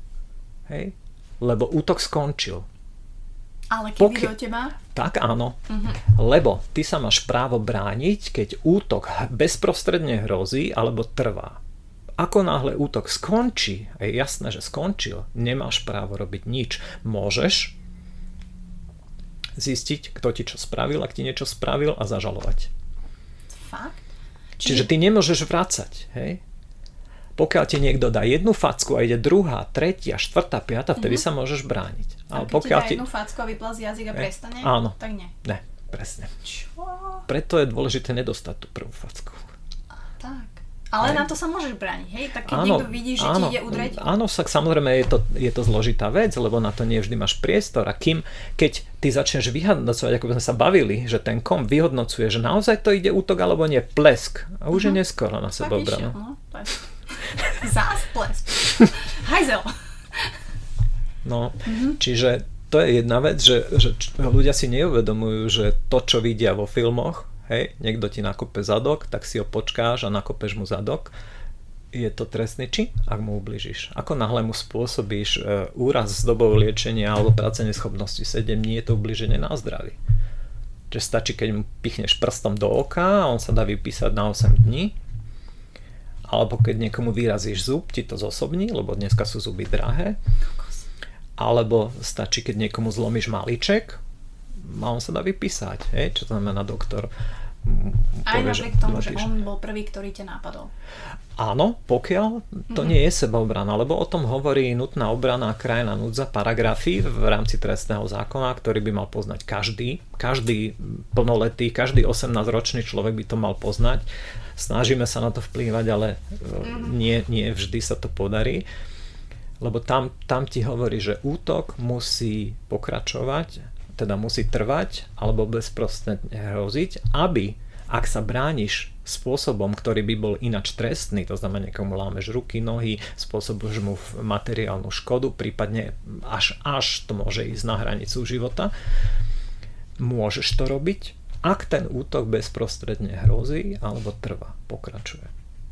Hej? Lebo útok skončil. Ale keby Pokiaľ- do teba? Tak áno, lebo ty sa máš právo brániť, keď útok bezprostredne hrozí alebo trvá. Ako náhle útok skončí, je jasné, že skončil, nemáš právo robiť nič. Môžeš zistiť, kto ti čo spravil, ak ti niečo spravil a zažalovať. Fakt? Čiže ty nemôžeš vracať, hej? Pokiaľ ti niekto dá jednu facku a ide druhá, tretia, štvrtá, piata, vtedy sa môžeš brániť. A Ale keď pokiaľ ti dá jednu facku a vyplazí jazyk a prestane? Áno. Tak nie. Ne, presne. Čo? Preto je dôležité nedostať tú prvú facku. Tak. Ale Hej. na to sa môžeš brániť, hej? Tak keď niekto vidí, že ti ide udreť, Áno, však samozrejme je to, je to zložitá vec, lebo na to nie vždy máš priestor. A kým, keď ty začneš vyhodnocovať, ako sme sa bavili, že ten kom vyhodnocuje, že naozaj to ide útok alebo nie, plesk. A už je neskoro na seba obranu. no. plesk. Zás plesk. Hajzel. No, Mhm. čiže to je jedna vec, že, že ľudia si neuvedomujú, že to, čo vidia vo filmoch, hej, niekto ti nakope zadok, tak si ho počkáš a nakopeš mu zadok, je to trestný čin, ak mu ubližíš. Ako náhle mu spôsobíš e, úraz s dobou liečenia alebo práce neschopnosti 7 dní, je to ubliženie na zdraví. Že stačí, keď mu pichneš prstom do oka a on sa dá vypísať na 8 dní. Alebo keď niekomu vyrazíš zub, ti to zosobní, lebo dneska sú zuby drahé alebo stačí, keď niekomu zlomíš malíček a on sa dá vypísať. Hej? Čo to znamená doktor? Aj napriek tomu, že on bol prvý, ktorý ťa napadol. Áno, pokiaľ to nie je sebaobrana, lebo o tom hovorí nutná obrana a krajná núdza, paragrafy v rámci trestného zákona, ktorý by mal poznať každý. Každý plnoletý, každý 18-ročný človek by to mal poznať. Snažíme sa na to vplývať, ale mm-hmm. nie, nie vždy sa to podarí. Lebo tam, tam ti hovorí, že útok musí pokračovať, teda musí trvať alebo bezprostredne hroziť, aby ak sa brániš spôsobom, ktorý by bol inač trestný, to znamená niekomu lámeš ruky, nohy, spôsobuješ mu materiálnu škodu, prípadne až, až to môže ísť na hranicu života, môžeš to robiť, ak ten útok bezprostredne hrozí alebo trvá, pokračuje.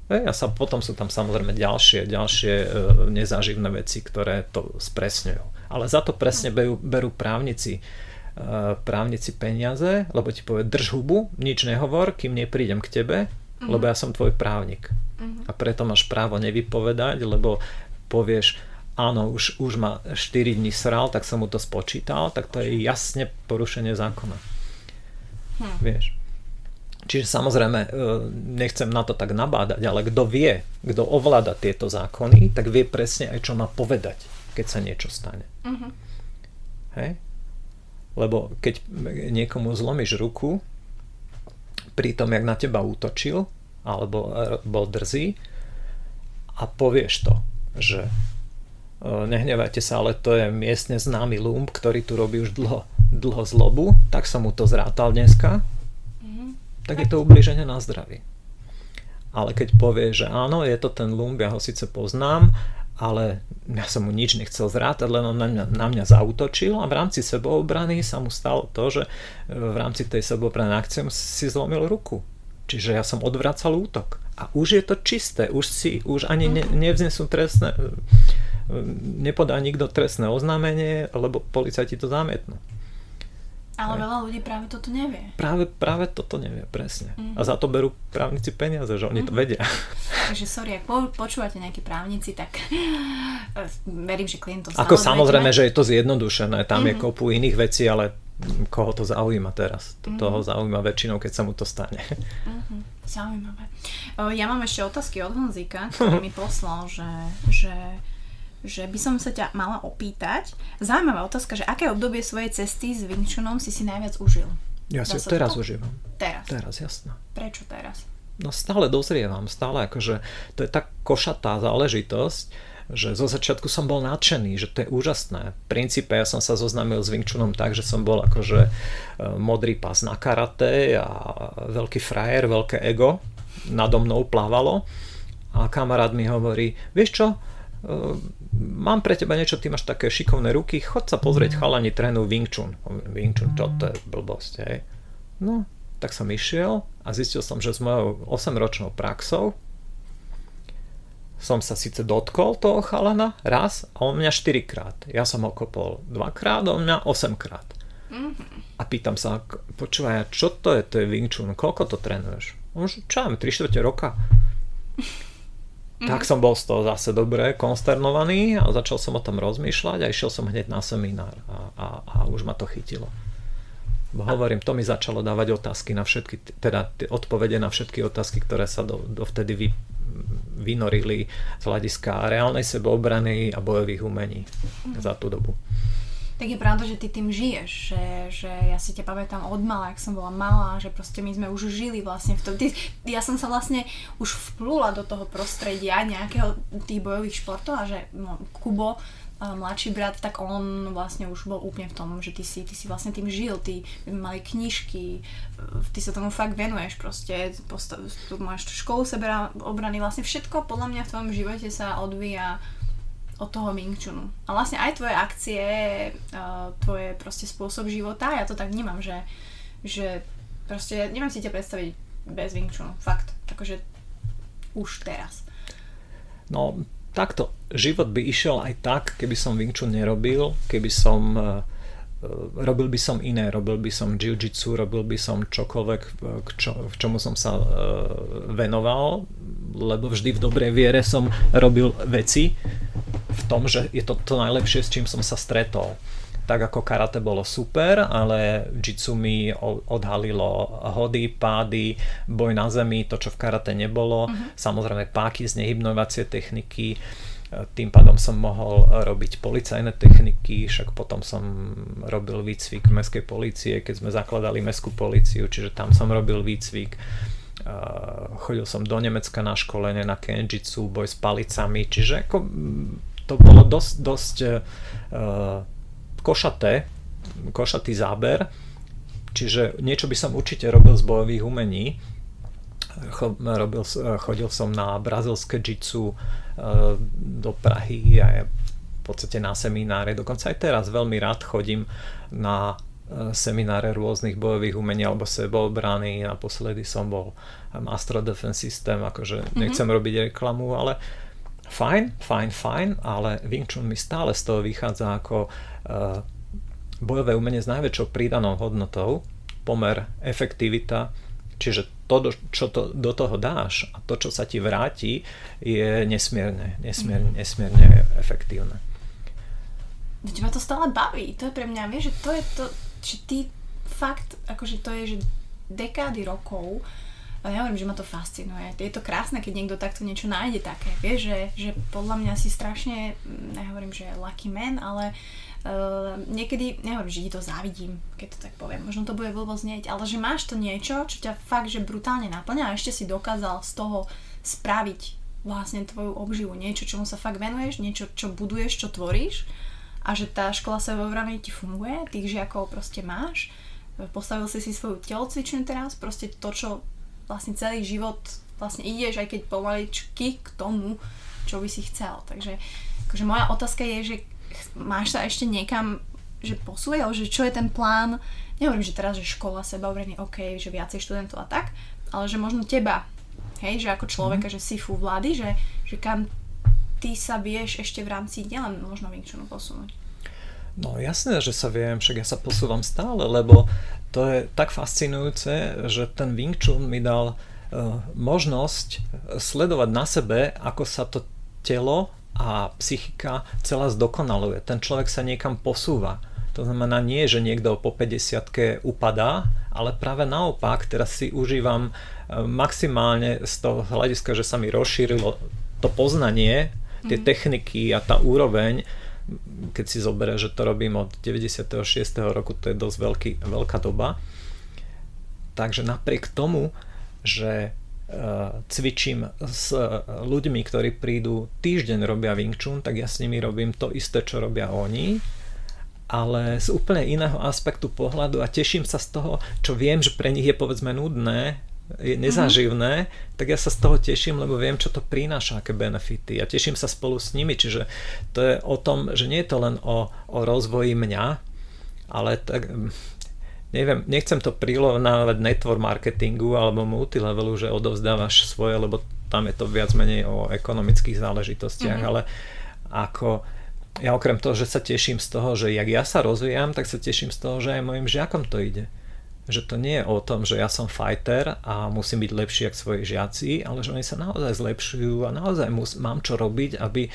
Hej, a sa, potom sú tam samozrejme ďalšie, ďalšie e, nezáživné veci, ktoré to spresňujú. Ale za to presne berú, berú právnici, právnici peniaze, lebo ti povie drž hubu, nič nehovor, kým neprídem k tebe, lebo ja som tvoj právnik. A preto máš právo nevypovedať, lebo povieš, áno, už, už ma 4 dní sral, tak som mu to spočítal, tak to je jasne porušenie zákona. Vieš. Čiže samozrejme, e, nechcem na to tak nabádať, ale kto vie, kto ovláda tieto zákony, tak vie presne aj, čo má povedať, keď sa niečo stane. Mhm. Hej? Lebo keď niekomu zlomíš ruku, pri tom, jak na teba útočil, alebo bol drzý, a povieš to, že nehnevajte sa, ale to je miestne známy lump, ktorý tu robí už dlho, dlho zlobu, tak som mu to zrátal dneska, tak je to ubliženie na zdraví. Ale keď povie, že áno, je to ten lump, ja ho síce poznám, ale ja som mu nič nechcel zrátať, len on na mňa, na mňa zautočil a v rámci seboobrany sa mu stalo to, že e, v rámci tej seboobrany akcie si zlomil ruku. Čiže ja som odvracal útok. A už je to čisté, už si, už ani ne, nevznesú trestné, e, nepodá nikto trestné oznámenie, lebo policajti to zamietnú. Ale veľa ľudí práve toto nevie. Práve, práve toto nevie presne. A za to berú právnici peniaze, že oni to vedia. Takže sorry, ak po, počúvate nejakí právnici, tak eh, verím, že klient to Ako sa samozrejme, že je to zjednodušené, tam je kopu iných vecí, ale koho to zaujíma teraz? To, toho zaujíma väčšinou, keď sa mu to stane. Zaujímavé. O, Ja mám ešte otázky od Honzíka, ktorý mi poslal, že, že, že by som sa ťa mala opýtať. Zaujímavá otázka, že aké obdobie svojej cesty s Wing Chunom si si najviac užil? Ja si teraz to? užívam. Teraz. Teraz, jasno. Prečo teraz? No stále dozrievam, stále akože to je tak košatá záležitosť, že zo začiatku som bol nadšený, že to je úžasné. V princípe ja som sa zoznámil s Wing Chunom tak, že som bol akože e, modrý pás na karate a veľký frajer, veľké ego nado mnou plávalo a kamarát mi hovorí, vieš čo, e, mám pre teba niečo, ty máš také šikovné ruky, chod sa pozrieť, chalani trénujú Wing Chun. Wing Chun, čo to je blbosť, hej. No, tak som išiel a zistil som, že s mojou 8-ročnou praxou som sa síce dotkol toho chalana raz a on mňa 4 krát. Ja som ho kopol 2 krát on mňa 8 krát. Mm-hmm. A pýtam sa, počúvaj, čo to je, to je Wing Chun, koľko to trénuješ? On už, čo 3 čtvrte roka. Mm-hmm. Tak som bol z toho zase dobre konsternovaný a začal som o tom rozmýšľať a išiel som hneď na seminár a, a, a už ma to chytilo. Bo hovorím, to mi začalo dávať otázky na všetky, teda odpovede na všetky otázky, ktoré sa do, dovtedy vy, vynorili z hľadiska reálnej sebeobrany a bojových umení mm. za tú dobu. Tak je pravda, že ty tým žiješ, že, že ja si ťa pamätám od mala, ak som bola malá, že proste my sme už žili vlastne v tom. Ty, ja som sa vlastne už vplula do toho prostredia nejakého tých bojových športov a že no, Kubo mladší brat, tak on vlastne už bol úplne v tom, že ty si, ty si vlastne tým žil, ty mali knižky, ty sa tomu fakt venuješ proste, postav, tu máš školu sebera obrany, vlastne všetko podľa mňa v tvojom živote sa odvíja od toho Wing Chunu. A vlastne aj tvoje akcie, tvoje proste spôsob života, ja to tak vnímam, že, že proste neviem si ťa predstaviť bez Wing Chunu, fakt, akože už teraz. No, takto, život by išiel aj tak, keby som Wing Chun nerobil, keby som e, e, robil by som iné, robil by som jiu-jitsu, robil by som čokoľvek, e, k čo, v čomu som sa venoval, lebo vždy v dobrej viere som robil veci v tom, že je to to najlepšie, s čím som sa stretol tak ako karate bolo super, ale jitsu mi odhalilo hody, pády, boj na zemi, to čo v karate nebolo, uh-huh. samozrejme páky z nehybnovacie techniky, tým pádom som mohol robiť policajné techniky, však potom som robil výcvik mestskej policie, keď sme zakladali mestskú policiu, čiže tam som robil výcvik. Chodil som do Nemecka na školenie na kenjitsu, boj s palicami, čiže ako to bolo dosť, dosť uh, košaté, košatý záber, čiže niečo by som určite robil z bojových umení. Robil, chodil som na brazilské jitsu e, do Prahy a v podstate na semináre. Dokonca aj teraz veľmi rád chodím na e, semináre rôznych bojových umení alebo sebeobrany. Naposledy som bol Master Defense System, akože mm-hmm. nechcem robiť reklamu, ale fajn, fajn, fajn, ale Wing Chun mi stále z toho vychádza ako uh, bojové umenie s najväčšou pridanou hodnotou, pomer, efektivita, čiže to, čo to, do toho dáš a to, čo sa ti vráti, je nesmierne, nesmierne, mhm. nesmierne efektívne. Veď ma to stále baví, to je pre mňa, vieš, že to je to, že ty fakt, akože to je, že dekády rokov ale ja hovorím, že ma to fascinuje. Je to krásne, keď niekto takto niečo nájde také. Vieš, že, že podľa mňa si strašne, nehovorím, že lucky man, ale uh, niekedy, nehovorím, že ti to závidím, keď to tak poviem. Možno to bude blbo znieť, ale že máš to niečo, čo ťa fakt, že brutálne naplňa a ešte si dokázal z toho spraviť vlastne tvoju obživu. Niečo, čomu sa fakt venuješ, niečo, čo buduješ, čo tvoríš a že tá škola sebeobrany ti funguje, tých žiakov proste máš postavil si si svoju telocvičňu teraz, proste to, čo vlastne celý život vlastne ideš, aj keď pomaličky k tomu, čo by si chcel. Takže akože moja otázka je, že máš sa ešte niekam že posúvať, že čo je ten plán, nehovorím, že teraz, že škola, sebaobrenie, OK, že viacej študentov a tak, ale že možno teba, hej, že ako človeka, mm. že si fú vlády, že, že kam ty sa vieš ešte v rámci nielen možno Wing posunúť. No jasné, že sa viem, však ja sa posúvam stále, lebo to je tak fascinujúce, že ten Wing Chun mi dal uh, možnosť sledovať na sebe, ako sa to telo a psychika celá zdokonaluje. Ten človek sa niekam posúva. To znamená nie, že niekto po 50 upadá, ale práve naopak, teraz si užívam e, maximálne z toho hľadiska, že sa mi rozšírilo to poznanie, tie mm. techniky a tá úroveň, keď si zoberie, že to robím od 96. roku, to je dosť veľký, veľká doba. Takže napriek tomu, že cvičím s ľuďmi, ktorí prídu týždeň robia Wing Chun, tak ja s nimi robím to isté, čo robia oni ale z úplne iného aspektu pohľadu a teším sa z toho, čo viem, že pre nich je povedzme nudné, je nezaživné, mm-hmm. tak ja sa z toho teším, lebo viem, čo to prináša, aké benefity. A teším sa spolu s nimi, čiže to je o tom, že nie je to len o, o rozvoji mňa, ale tak, neviem, nechcem to prilovnávať network marketingu alebo multilevelu, že odovzdávaš svoje, lebo tam je to viac menej o ekonomických záležitostiach, mm-hmm. ale ako ja okrem toho, že sa teším z toho, že jak ja sa rozvíjam, tak sa teším z toho, že aj mojim žiakom to ide. Že to nie je o tom, že ja som fighter a musím byť lepší ako svoji žiaci, ale že oni sa naozaj zlepšujú a naozaj mus, mám čo robiť, aby,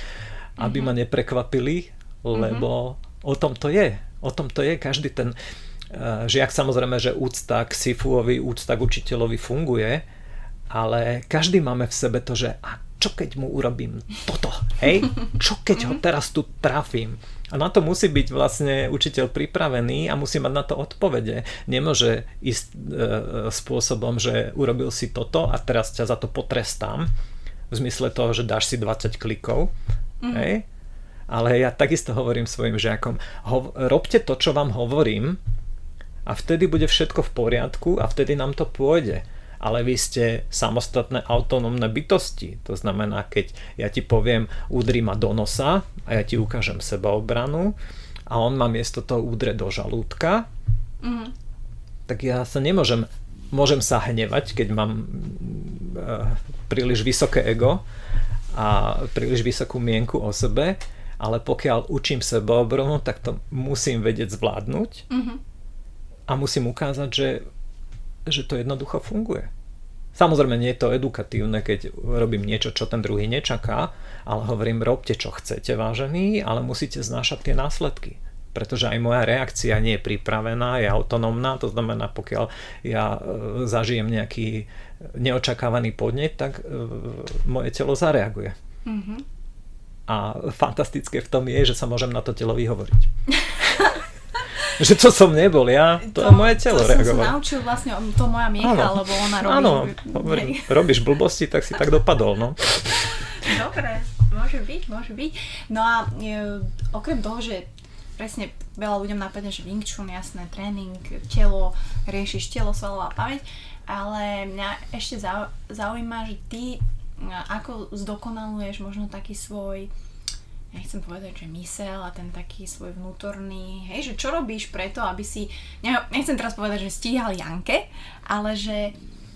aby mm-hmm. ma neprekvapili, lebo mm-hmm. o tom to je. O tom to je. Každý ten uh, žiak samozrejme, že úcta k Sifuovi, úcta k učiteľovi funguje, ale každý máme v sebe to, že a čo keď mu urobím toto, hej? Čo keď ho teraz tu trafím? A na to musí byť vlastne učiteľ pripravený a musí mať na to odpovede. Nemôže ísť e, spôsobom, že urobil si toto a teraz ťa za to potrestám. V zmysle toho, že dáš si 20 klikov. Mm-hmm. Hej? Ale ja takisto hovorím svojim žiakom, ho, robte to, čo vám hovorím a vtedy bude všetko v poriadku a vtedy nám to pôjde ale vy ste samostatné autonómne bytosti. To znamená, keď ja ti poviem, udri ma do nosa a ja ti ukážem sebaobranu a on ma miesto toho udre do žalúdka, mm. tak ja sa nemôžem, môžem sa hnevať, keď mám uh, príliš vysoké ego a príliš vysokú mienku o sebe, ale pokiaľ učím sebaobranu, tak to musím vedieť zvládnuť mm-hmm. a musím ukázať, že že to jednoducho funguje. Samozrejme nie je to edukatívne, keď robím niečo, čo ten druhý nečaká, ale hovorím, robte čo chcete, vážení, ale musíte znášať tie následky. Pretože aj moja reakcia nie je pripravená, je autonómna, to znamená, pokiaľ ja e, zažijem nejaký neočakávaný podnet, tak e, moje telo zareaguje. Mm-hmm. A fantastické v tom je, že sa môžem na to telo vyhovoriť. že to som nebol ja, to, to je moje telo to reagovalo. To som naučil vlastne, to moja Miecha, lebo ona robí... Áno, hovorím, robíš blbosti, tak si tak dopadol, no. Dobre, môže byť, môže byť. No a e, okrem toho, že presne veľa ľuďom napadne, že Wing Chun, jasné, tréning, telo, riešiš telo, svalová pamäť, ale mňa ešte zaujíma, že ty ako zdokonaluješ možno taký svoj nechcem povedať, že mysel a ten taký svoj vnútorný, hej, že čo robíš preto, aby si, nechcem teraz povedať, že stíhal Janke, ale že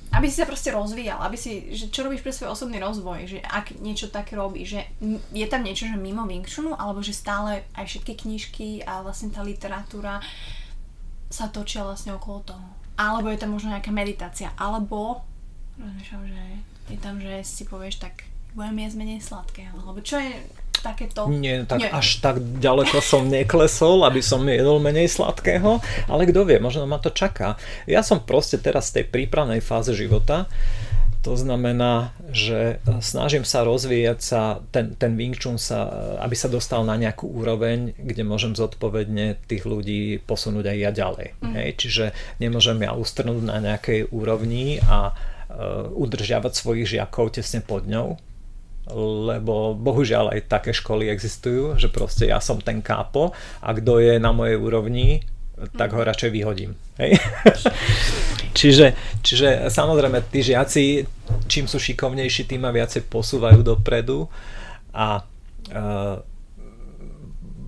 aby si sa proste rozvíjal, aby si, že čo robíš pre svoj osobný rozvoj, že ak niečo také robíš, že je tam niečo, že mimo Wing Chunu, alebo že stále aj všetky knižky a vlastne tá literatúra sa točia vlastne okolo toho. Alebo je tam možno nejaká meditácia, alebo rozmýšľam, že je tam, že si povieš tak budem jesť menej sladké, alebo čo je, takéto... Nie, tak Nie. až tak ďaleko som neklesol, aby som jedol menej sladkého, ale kto vie, možno ma to čaká. Ja som proste teraz v tej prípravnej fáze života, to znamená, že snažím sa rozvíjať sa, ten, ten Wing Chun sa, aby sa dostal na nejakú úroveň, kde môžem zodpovedne tých ľudí posunúť aj ja ďalej. Mm. Hej? Čiže nemôžem ja ustrnúť na nejakej úrovni a uh, udržiavať svojich žiakov tesne pod ňou, lebo bohužiaľ aj také školy existujú, že proste ja som ten kápo a kto je na mojej úrovni, tak ho radšej vyhodím. Hej? čiže, čiže samozrejme tí žiaci, čím sú šikovnejší, tým ma viacej posúvajú dopredu a uh,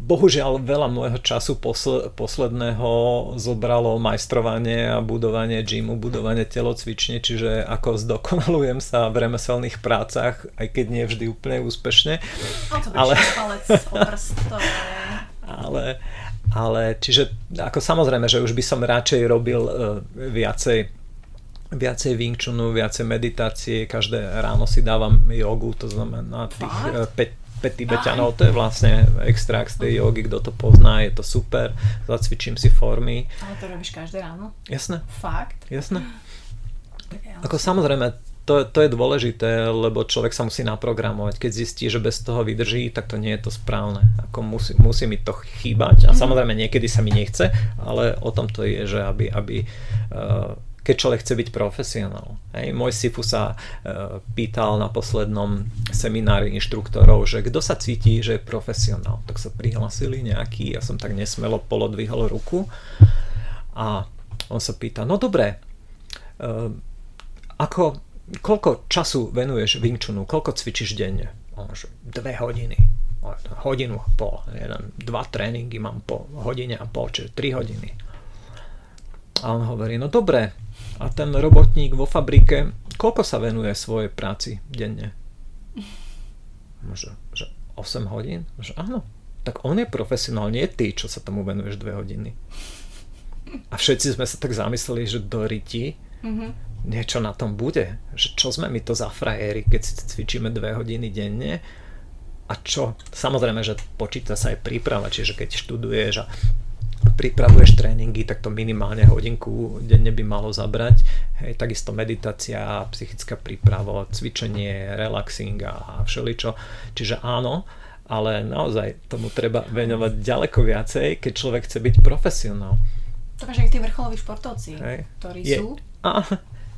bohužiaľ veľa môjho času posl- posledného zobralo majstrovanie a budovanie gymu, budovanie telocvične, čiže ako zdokonalujem sa v remeselných prácach, aj keď nie vždy úplne úspešne. ale... ale, ale čiže ako samozrejme, že už by som radšej robil uh, viacej viacej Wing Chunu, viacej meditácie, každé ráno si dávam jogu, to znamená tých Fakt? 5 5 Tibetanov, to je vlastne extrakt z tej jogy, kto to pozná, je to super, zacvičím si formy. Ale to robíš každé ráno? Jasné. Fakt? Jasné. Ako samozrejme, to, to je dôležité, lebo človek sa musí naprogramovať. Keď zistí, že bez toho vydrží, tak to nie je to správne. Ako musí, musí mi to chýbať. A mm-hmm. samozrejme niekedy sa mi nechce, ale o tom to je, že aby, aby uh, keď človek chce byť profesionál. Hej, môj Sifu sa e, pýtal na poslednom seminári inštruktorov, že kto sa cíti, že je profesionál. Tak sa prihlasili nejaký, ja som tak nesmelo polodvihol ruku a on sa pýta, no dobre, e, ako, koľko času venuješ Wing Chunu, koľko cvičíš denne? On, že dve hodiny hodinu a pol. Jeden, dva tréningy mám po hodine a pol, čiže 3 hodiny. A on hovorí, no dobre, a ten robotník vo fabrike, koľko sa venuje svojej práci denne? Že, že 8 hodín? Že áno, tak on je profesionál, nie ty, čo sa tomu venuješ 2 hodiny. A všetci sme sa tak zamysleli, že do riti mm-hmm. niečo na tom bude. Že čo sme my to za frajery, keď si cvičíme 2 hodiny denne a čo? Samozrejme, že počíta sa aj príprava, čiže keď študuješ a pripravuješ tréningy, tak to minimálne hodinku denne by malo zabrať. Hej, takisto meditácia, psychická príprava, cvičenie, relaxing a všeličo. Čiže áno, ale naozaj tomu treba venovať ďaleko viacej, keď človek chce byť profesionál. To máš aj tí vrcholoví športovci, Hej. ktorí je, sú. A,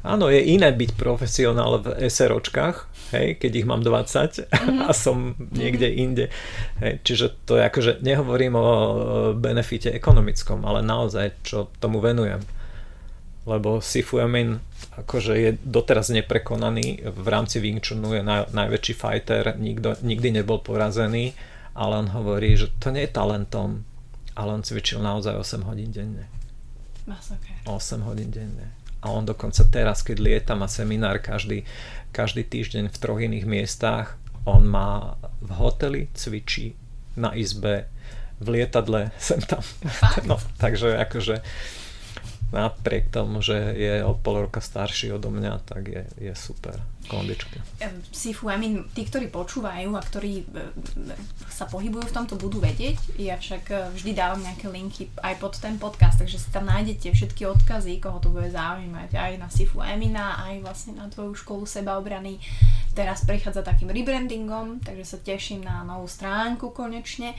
Áno, je iné byť profesionál v SROčkách, hej, keď ich mám 20 mm-hmm. a som niekde inde. Hej, čiže to je akože, nehovorím o benefite ekonomickom, ale naozaj, čo tomu venujem. Lebo Sifu Yamin akože je doteraz neprekonaný, v rámci Wing Chunu je naj, najväčší fighter, nikto, nikdy nebol porazený, ale on hovorí, že to nie je talentom, ale on cvičil naozaj 8 hodín denne. Masaker. 8 hodín denne a on dokonca teraz, keď lieta, má seminár každý, každý týždeň v troch iných miestach, on má v hoteli, cvičí na izbe, v lietadle, sem tam. No, takže akože napriek tomu, že je o pol roka starší odo mňa, tak je, je super kondička. Sifu, I mean, tí, ktorí počúvajú a ktorí e, sa pohybujú v tomto, budú vedieť. Ja však e, vždy dávam nejaké linky aj pod ten podcast, takže si tam nájdete všetky odkazy, koho to bude zaujímať. Aj na Sifu Emina, aj vlastne na tvoju školu sebaobrany. Teraz prichádza takým rebrandingom, takže sa teším na novú stránku konečne. E,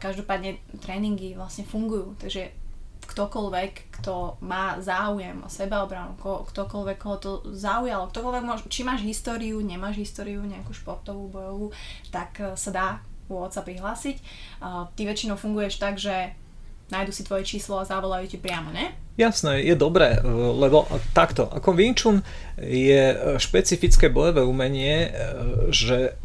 každopádne tréningy vlastne fungujú, takže ktokoľvek, kto má záujem o sebaobranu, ktokoľvek, koho to zaujalo, ktokoľvek, môž, či máš históriu, nemáš históriu, nejakú športovú, bojovú, tak e, sa dá u otca prihlásiť. Uh, ty väčšinou funguješ tak, že nájdu si tvoje číslo a zavolajú ti priamo, ne? Jasné, je dobré, e, lebo takto, ako Wing je špecifické bojové umenie, že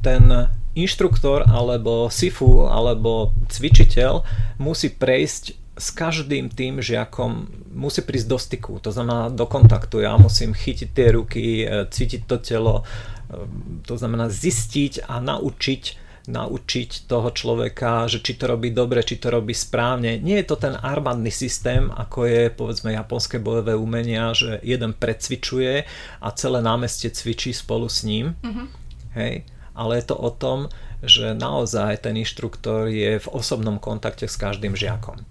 ten inštruktor alebo sifu alebo cvičiteľ musí prejsť s každým tým žiakom musí prísť do styku, to znamená do kontaktu. Ja musím chytiť tie ruky, e, cítiť to telo, e, to znamená zistiť a naučiť naučiť toho človeka, že či to robí dobre, či to robí správne. Nie je to ten armádny systém, ako je povedzme japonské bojové umenia, že jeden precvičuje a celé námestie cvičí spolu s ním. Mm-hmm. Hej? Ale je to o tom, že naozaj ten inštruktor je v osobnom kontakte s každým žiakom.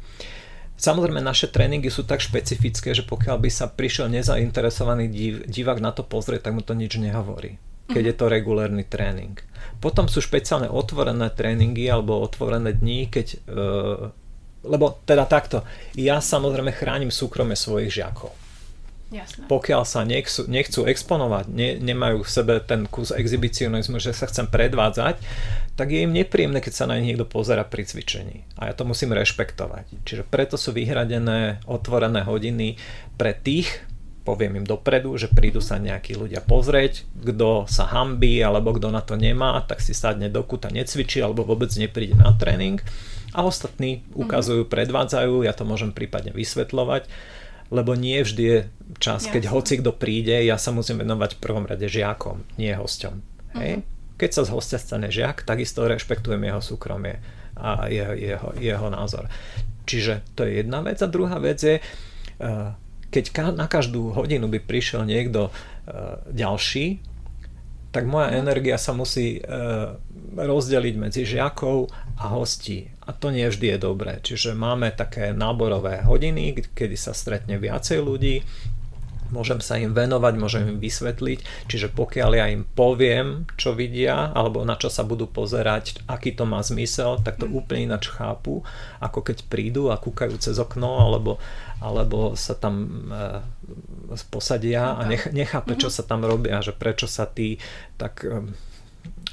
Samozrejme, naše tréningy sú tak špecifické, že pokiaľ by sa prišiel nezainteresovaný div, divák na to pozrieť, tak mu to nič nehovorí, keď uh-huh. je to regulárny tréning. Potom sú špeciálne otvorené tréningy alebo otvorené dní, keď... Uh, lebo teda takto, ja samozrejme chránim súkromie svojich žiakov. Jasné. Pokiaľ sa nechcú, nechcú exponovať, ne, nemajú v sebe ten kus exhibicionizmu, že sa chcem predvádzať, tak je im nepríjemné, keď sa na nich niekto pozera pri cvičení. A ja to musím rešpektovať. Čiže preto sú vyhradené otvorené hodiny pre tých, poviem im dopredu, že prídu sa nejakí ľudia pozrieť, kto sa hambí alebo kto na to nemá, tak si sadne do kuta, necvičí alebo vôbec nepríde na tréning a ostatní ukazujú, predvádzajú, ja to môžem prípadne vysvetľovať lebo nie vždy je čas, keď hoci kto príde, ja sa musím venovať v prvom rade žiakom, nie hosťom. Hej? Uh-huh. Keď sa z hostia stane žiak, takisto rešpektujem jeho súkromie a jeho, jeho, jeho názor. Čiže to je jedna vec. A druhá vec je, eh, keď na každú hodinu by prišiel niekto eh, ďalší, tak moja uh-huh. energia sa musí eh, rozdeliť medzi žiakov a hostí. A to nie vždy je dobré. Čiže máme také náborové hodiny, kedy sa stretne viacej ľudí, môžem sa im venovať, môžem im vysvetliť, čiže pokiaľ ja im poviem, čo vidia, alebo na čo sa budú pozerať, aký to má zmysel, tak to úplne ináč chápu, ako keď prídu a kúkajú cez okno, alebo, alebo sa tam e, posadia a nech, nechápe, čo mhm. sa tam robia, že prečo sa tí tak e,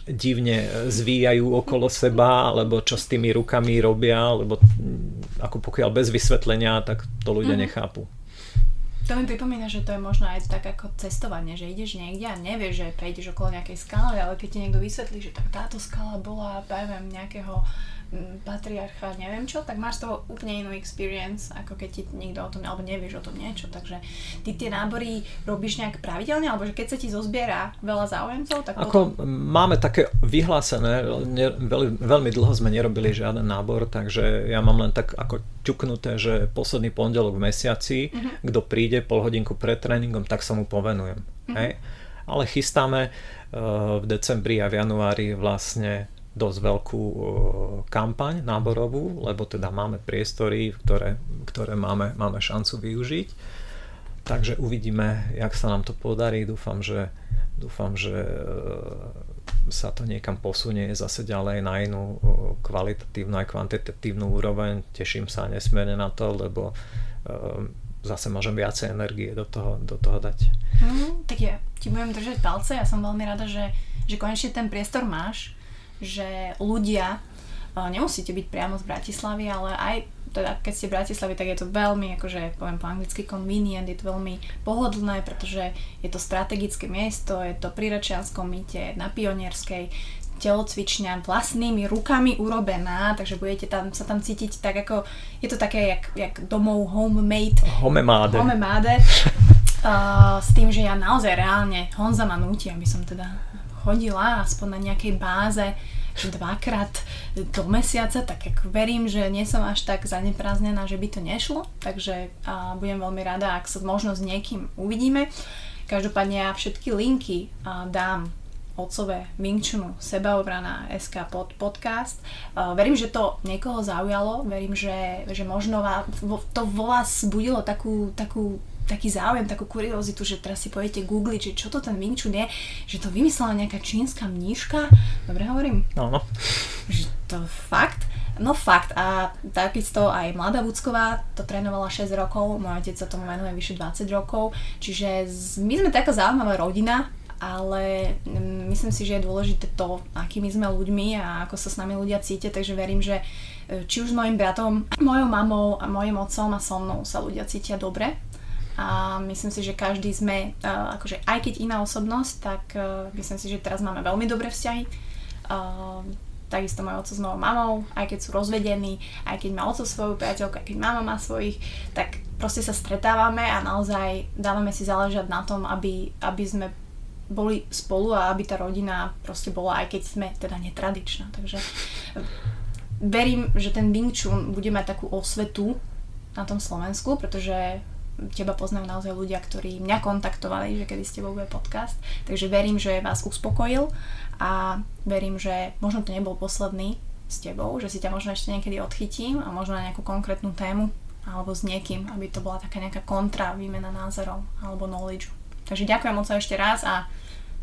divne zvíjajú okolo seba, alebo čo s tými rukami robia, lebo ako pokiaľ bez vysvetlenia, tak to ľudia mm. nechápu. To mi pripomína, že to je možno aj tak ako cestovanie, že ideš niekde a nevieš, že prejdeš okolo nejakej skály, ale keď ti niekto vysvetlí, že tak táto skala bola, neviem, nejakého patriarcha, neviem čo, tak máš toho úplne inú experience, ako keď ti niekto o tom, alebo nevieš o tom niečo. Takže ty tie nábory robíš nejak pravidelne, alebo že keď sa ti zozbiera veľa záujemcov, tak Ako potom... máme také vyhlásené, ne, veľmi, veľmi dlho sme nerobili žiaden nábor, takže ja mám len tak ako ťuknuté, že posledný pondelok v mesiaci, uh-huh. kto príde pol hodinku pred tréningom, tak sa mu povenujem. Uh-huh. Hej? Ale chystáme uh, v decembri a v januári vlastne dosť veľkú kampaň náborovú, lebo teda máme priestory, ktoré, ktoré máme, máme šancu využiť. Takže uvidíme, jak sa nám to podarí. Dúfam, že, dúfam, že e, sa to niekam posunie zase ďalej na inú kvalitatívnu aj kvantitatívnu úroveň. Teším sa nesmierne na to, lebo e, zase môžem viacej energie do toho, do toho dať. Mm, tak ja ti budem držať palce. Ja som veľmi rada, že, že konečne ten priestor máš že ľudia, nemusíte byť priamo z Bratislavy, ale aj teda keď ste v Bratislavi, tak je to veľmi, akože poviem po anglicky convenient, je to veľmi pohodlné, pretože je to strategické miesto, je to pri Račianskom mýte, na Pionierskej, telocvičňa vlastnými rukami urobená, takže budete tam, sa tam cítiť tak ako, je to také jak, jak domov homemade. Homemáde. Homemáde. Uh, s tým, že ja naozaj reálne, Honza ma núti, aby som teda chodila aspoň na nejakej báze dvakrát do mesiaca, tak ako verím, že nie som až tak zaneprázdnená, že by to nešlo, takže a budem veľmi rada, ak sa možno s niekým uvidíme. Každopádne ja všetky linky a, dám otcové Wing Chunu, sebaobrana SK pod podcast. Verím, že to niekoho zaujalo, verím, že, že možno to vo vás budilo takú, takú taký záujem, takú kuriozitu, že teraz si pojete googliť, že čo to ten Wing Chun je, že to vymyslela nejaká čínska mníška. Dobre hovorím? No, no. Že to fakt? No fakt. A takisto aj Mladá Vúcková to trénovala 6 rokov, môj otec sa tomu venuje vyše 20 rokov, čiže my sme taká zaujímavá rodina, ale mm, myslím si, že je dôležité to, akými sme ľuďmi a ako sa s nami ľudia cítia, takže verím, že e, či už s mojim bratom, mojou mamou a mojim otcom a so mnou sa ľudia cítia dobre a myslím si, že každý sme, uh, akože aj keď iná osobnosť, tak uh, myslím si, že teraz máme veľmi dobré vzťahy. Uh, takisto môj oco s mojou mamou, aj keď sú rozvedení, aj keď má oco svoju priateľku, aj keď mama má svojich, tak proste sa stretávame a naozaj dávame si záležať na tom, aby, aby sme boli spolu a aby tá rodina proste bola, aj keď sme teda netradičná. Takže verím, že ten Wing Chun bude mať takú osvetu na tom Slovensku, pretože teba poznajú naozaj ľudia, ktorí mňa kontaktovali, že kedy ste tebou bude podcast. Takže verím, že vás uspokojil a verím, že možno to nebol posledný s tebou, že si ťa možno ešte niekedy odchytím a možno na nejakú konkrétnu tému alebo s niekým, aby to bola taká nejaká kontra, výmena názorov alebo knowledge. Takže ďakujem moc ešte raz a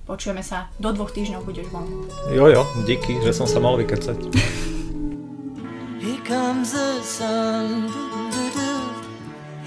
počujeme sa. Do dvoch týždňov budeš von. Jo, jo, díky, že som sa mal vykecať. Here comes the sun.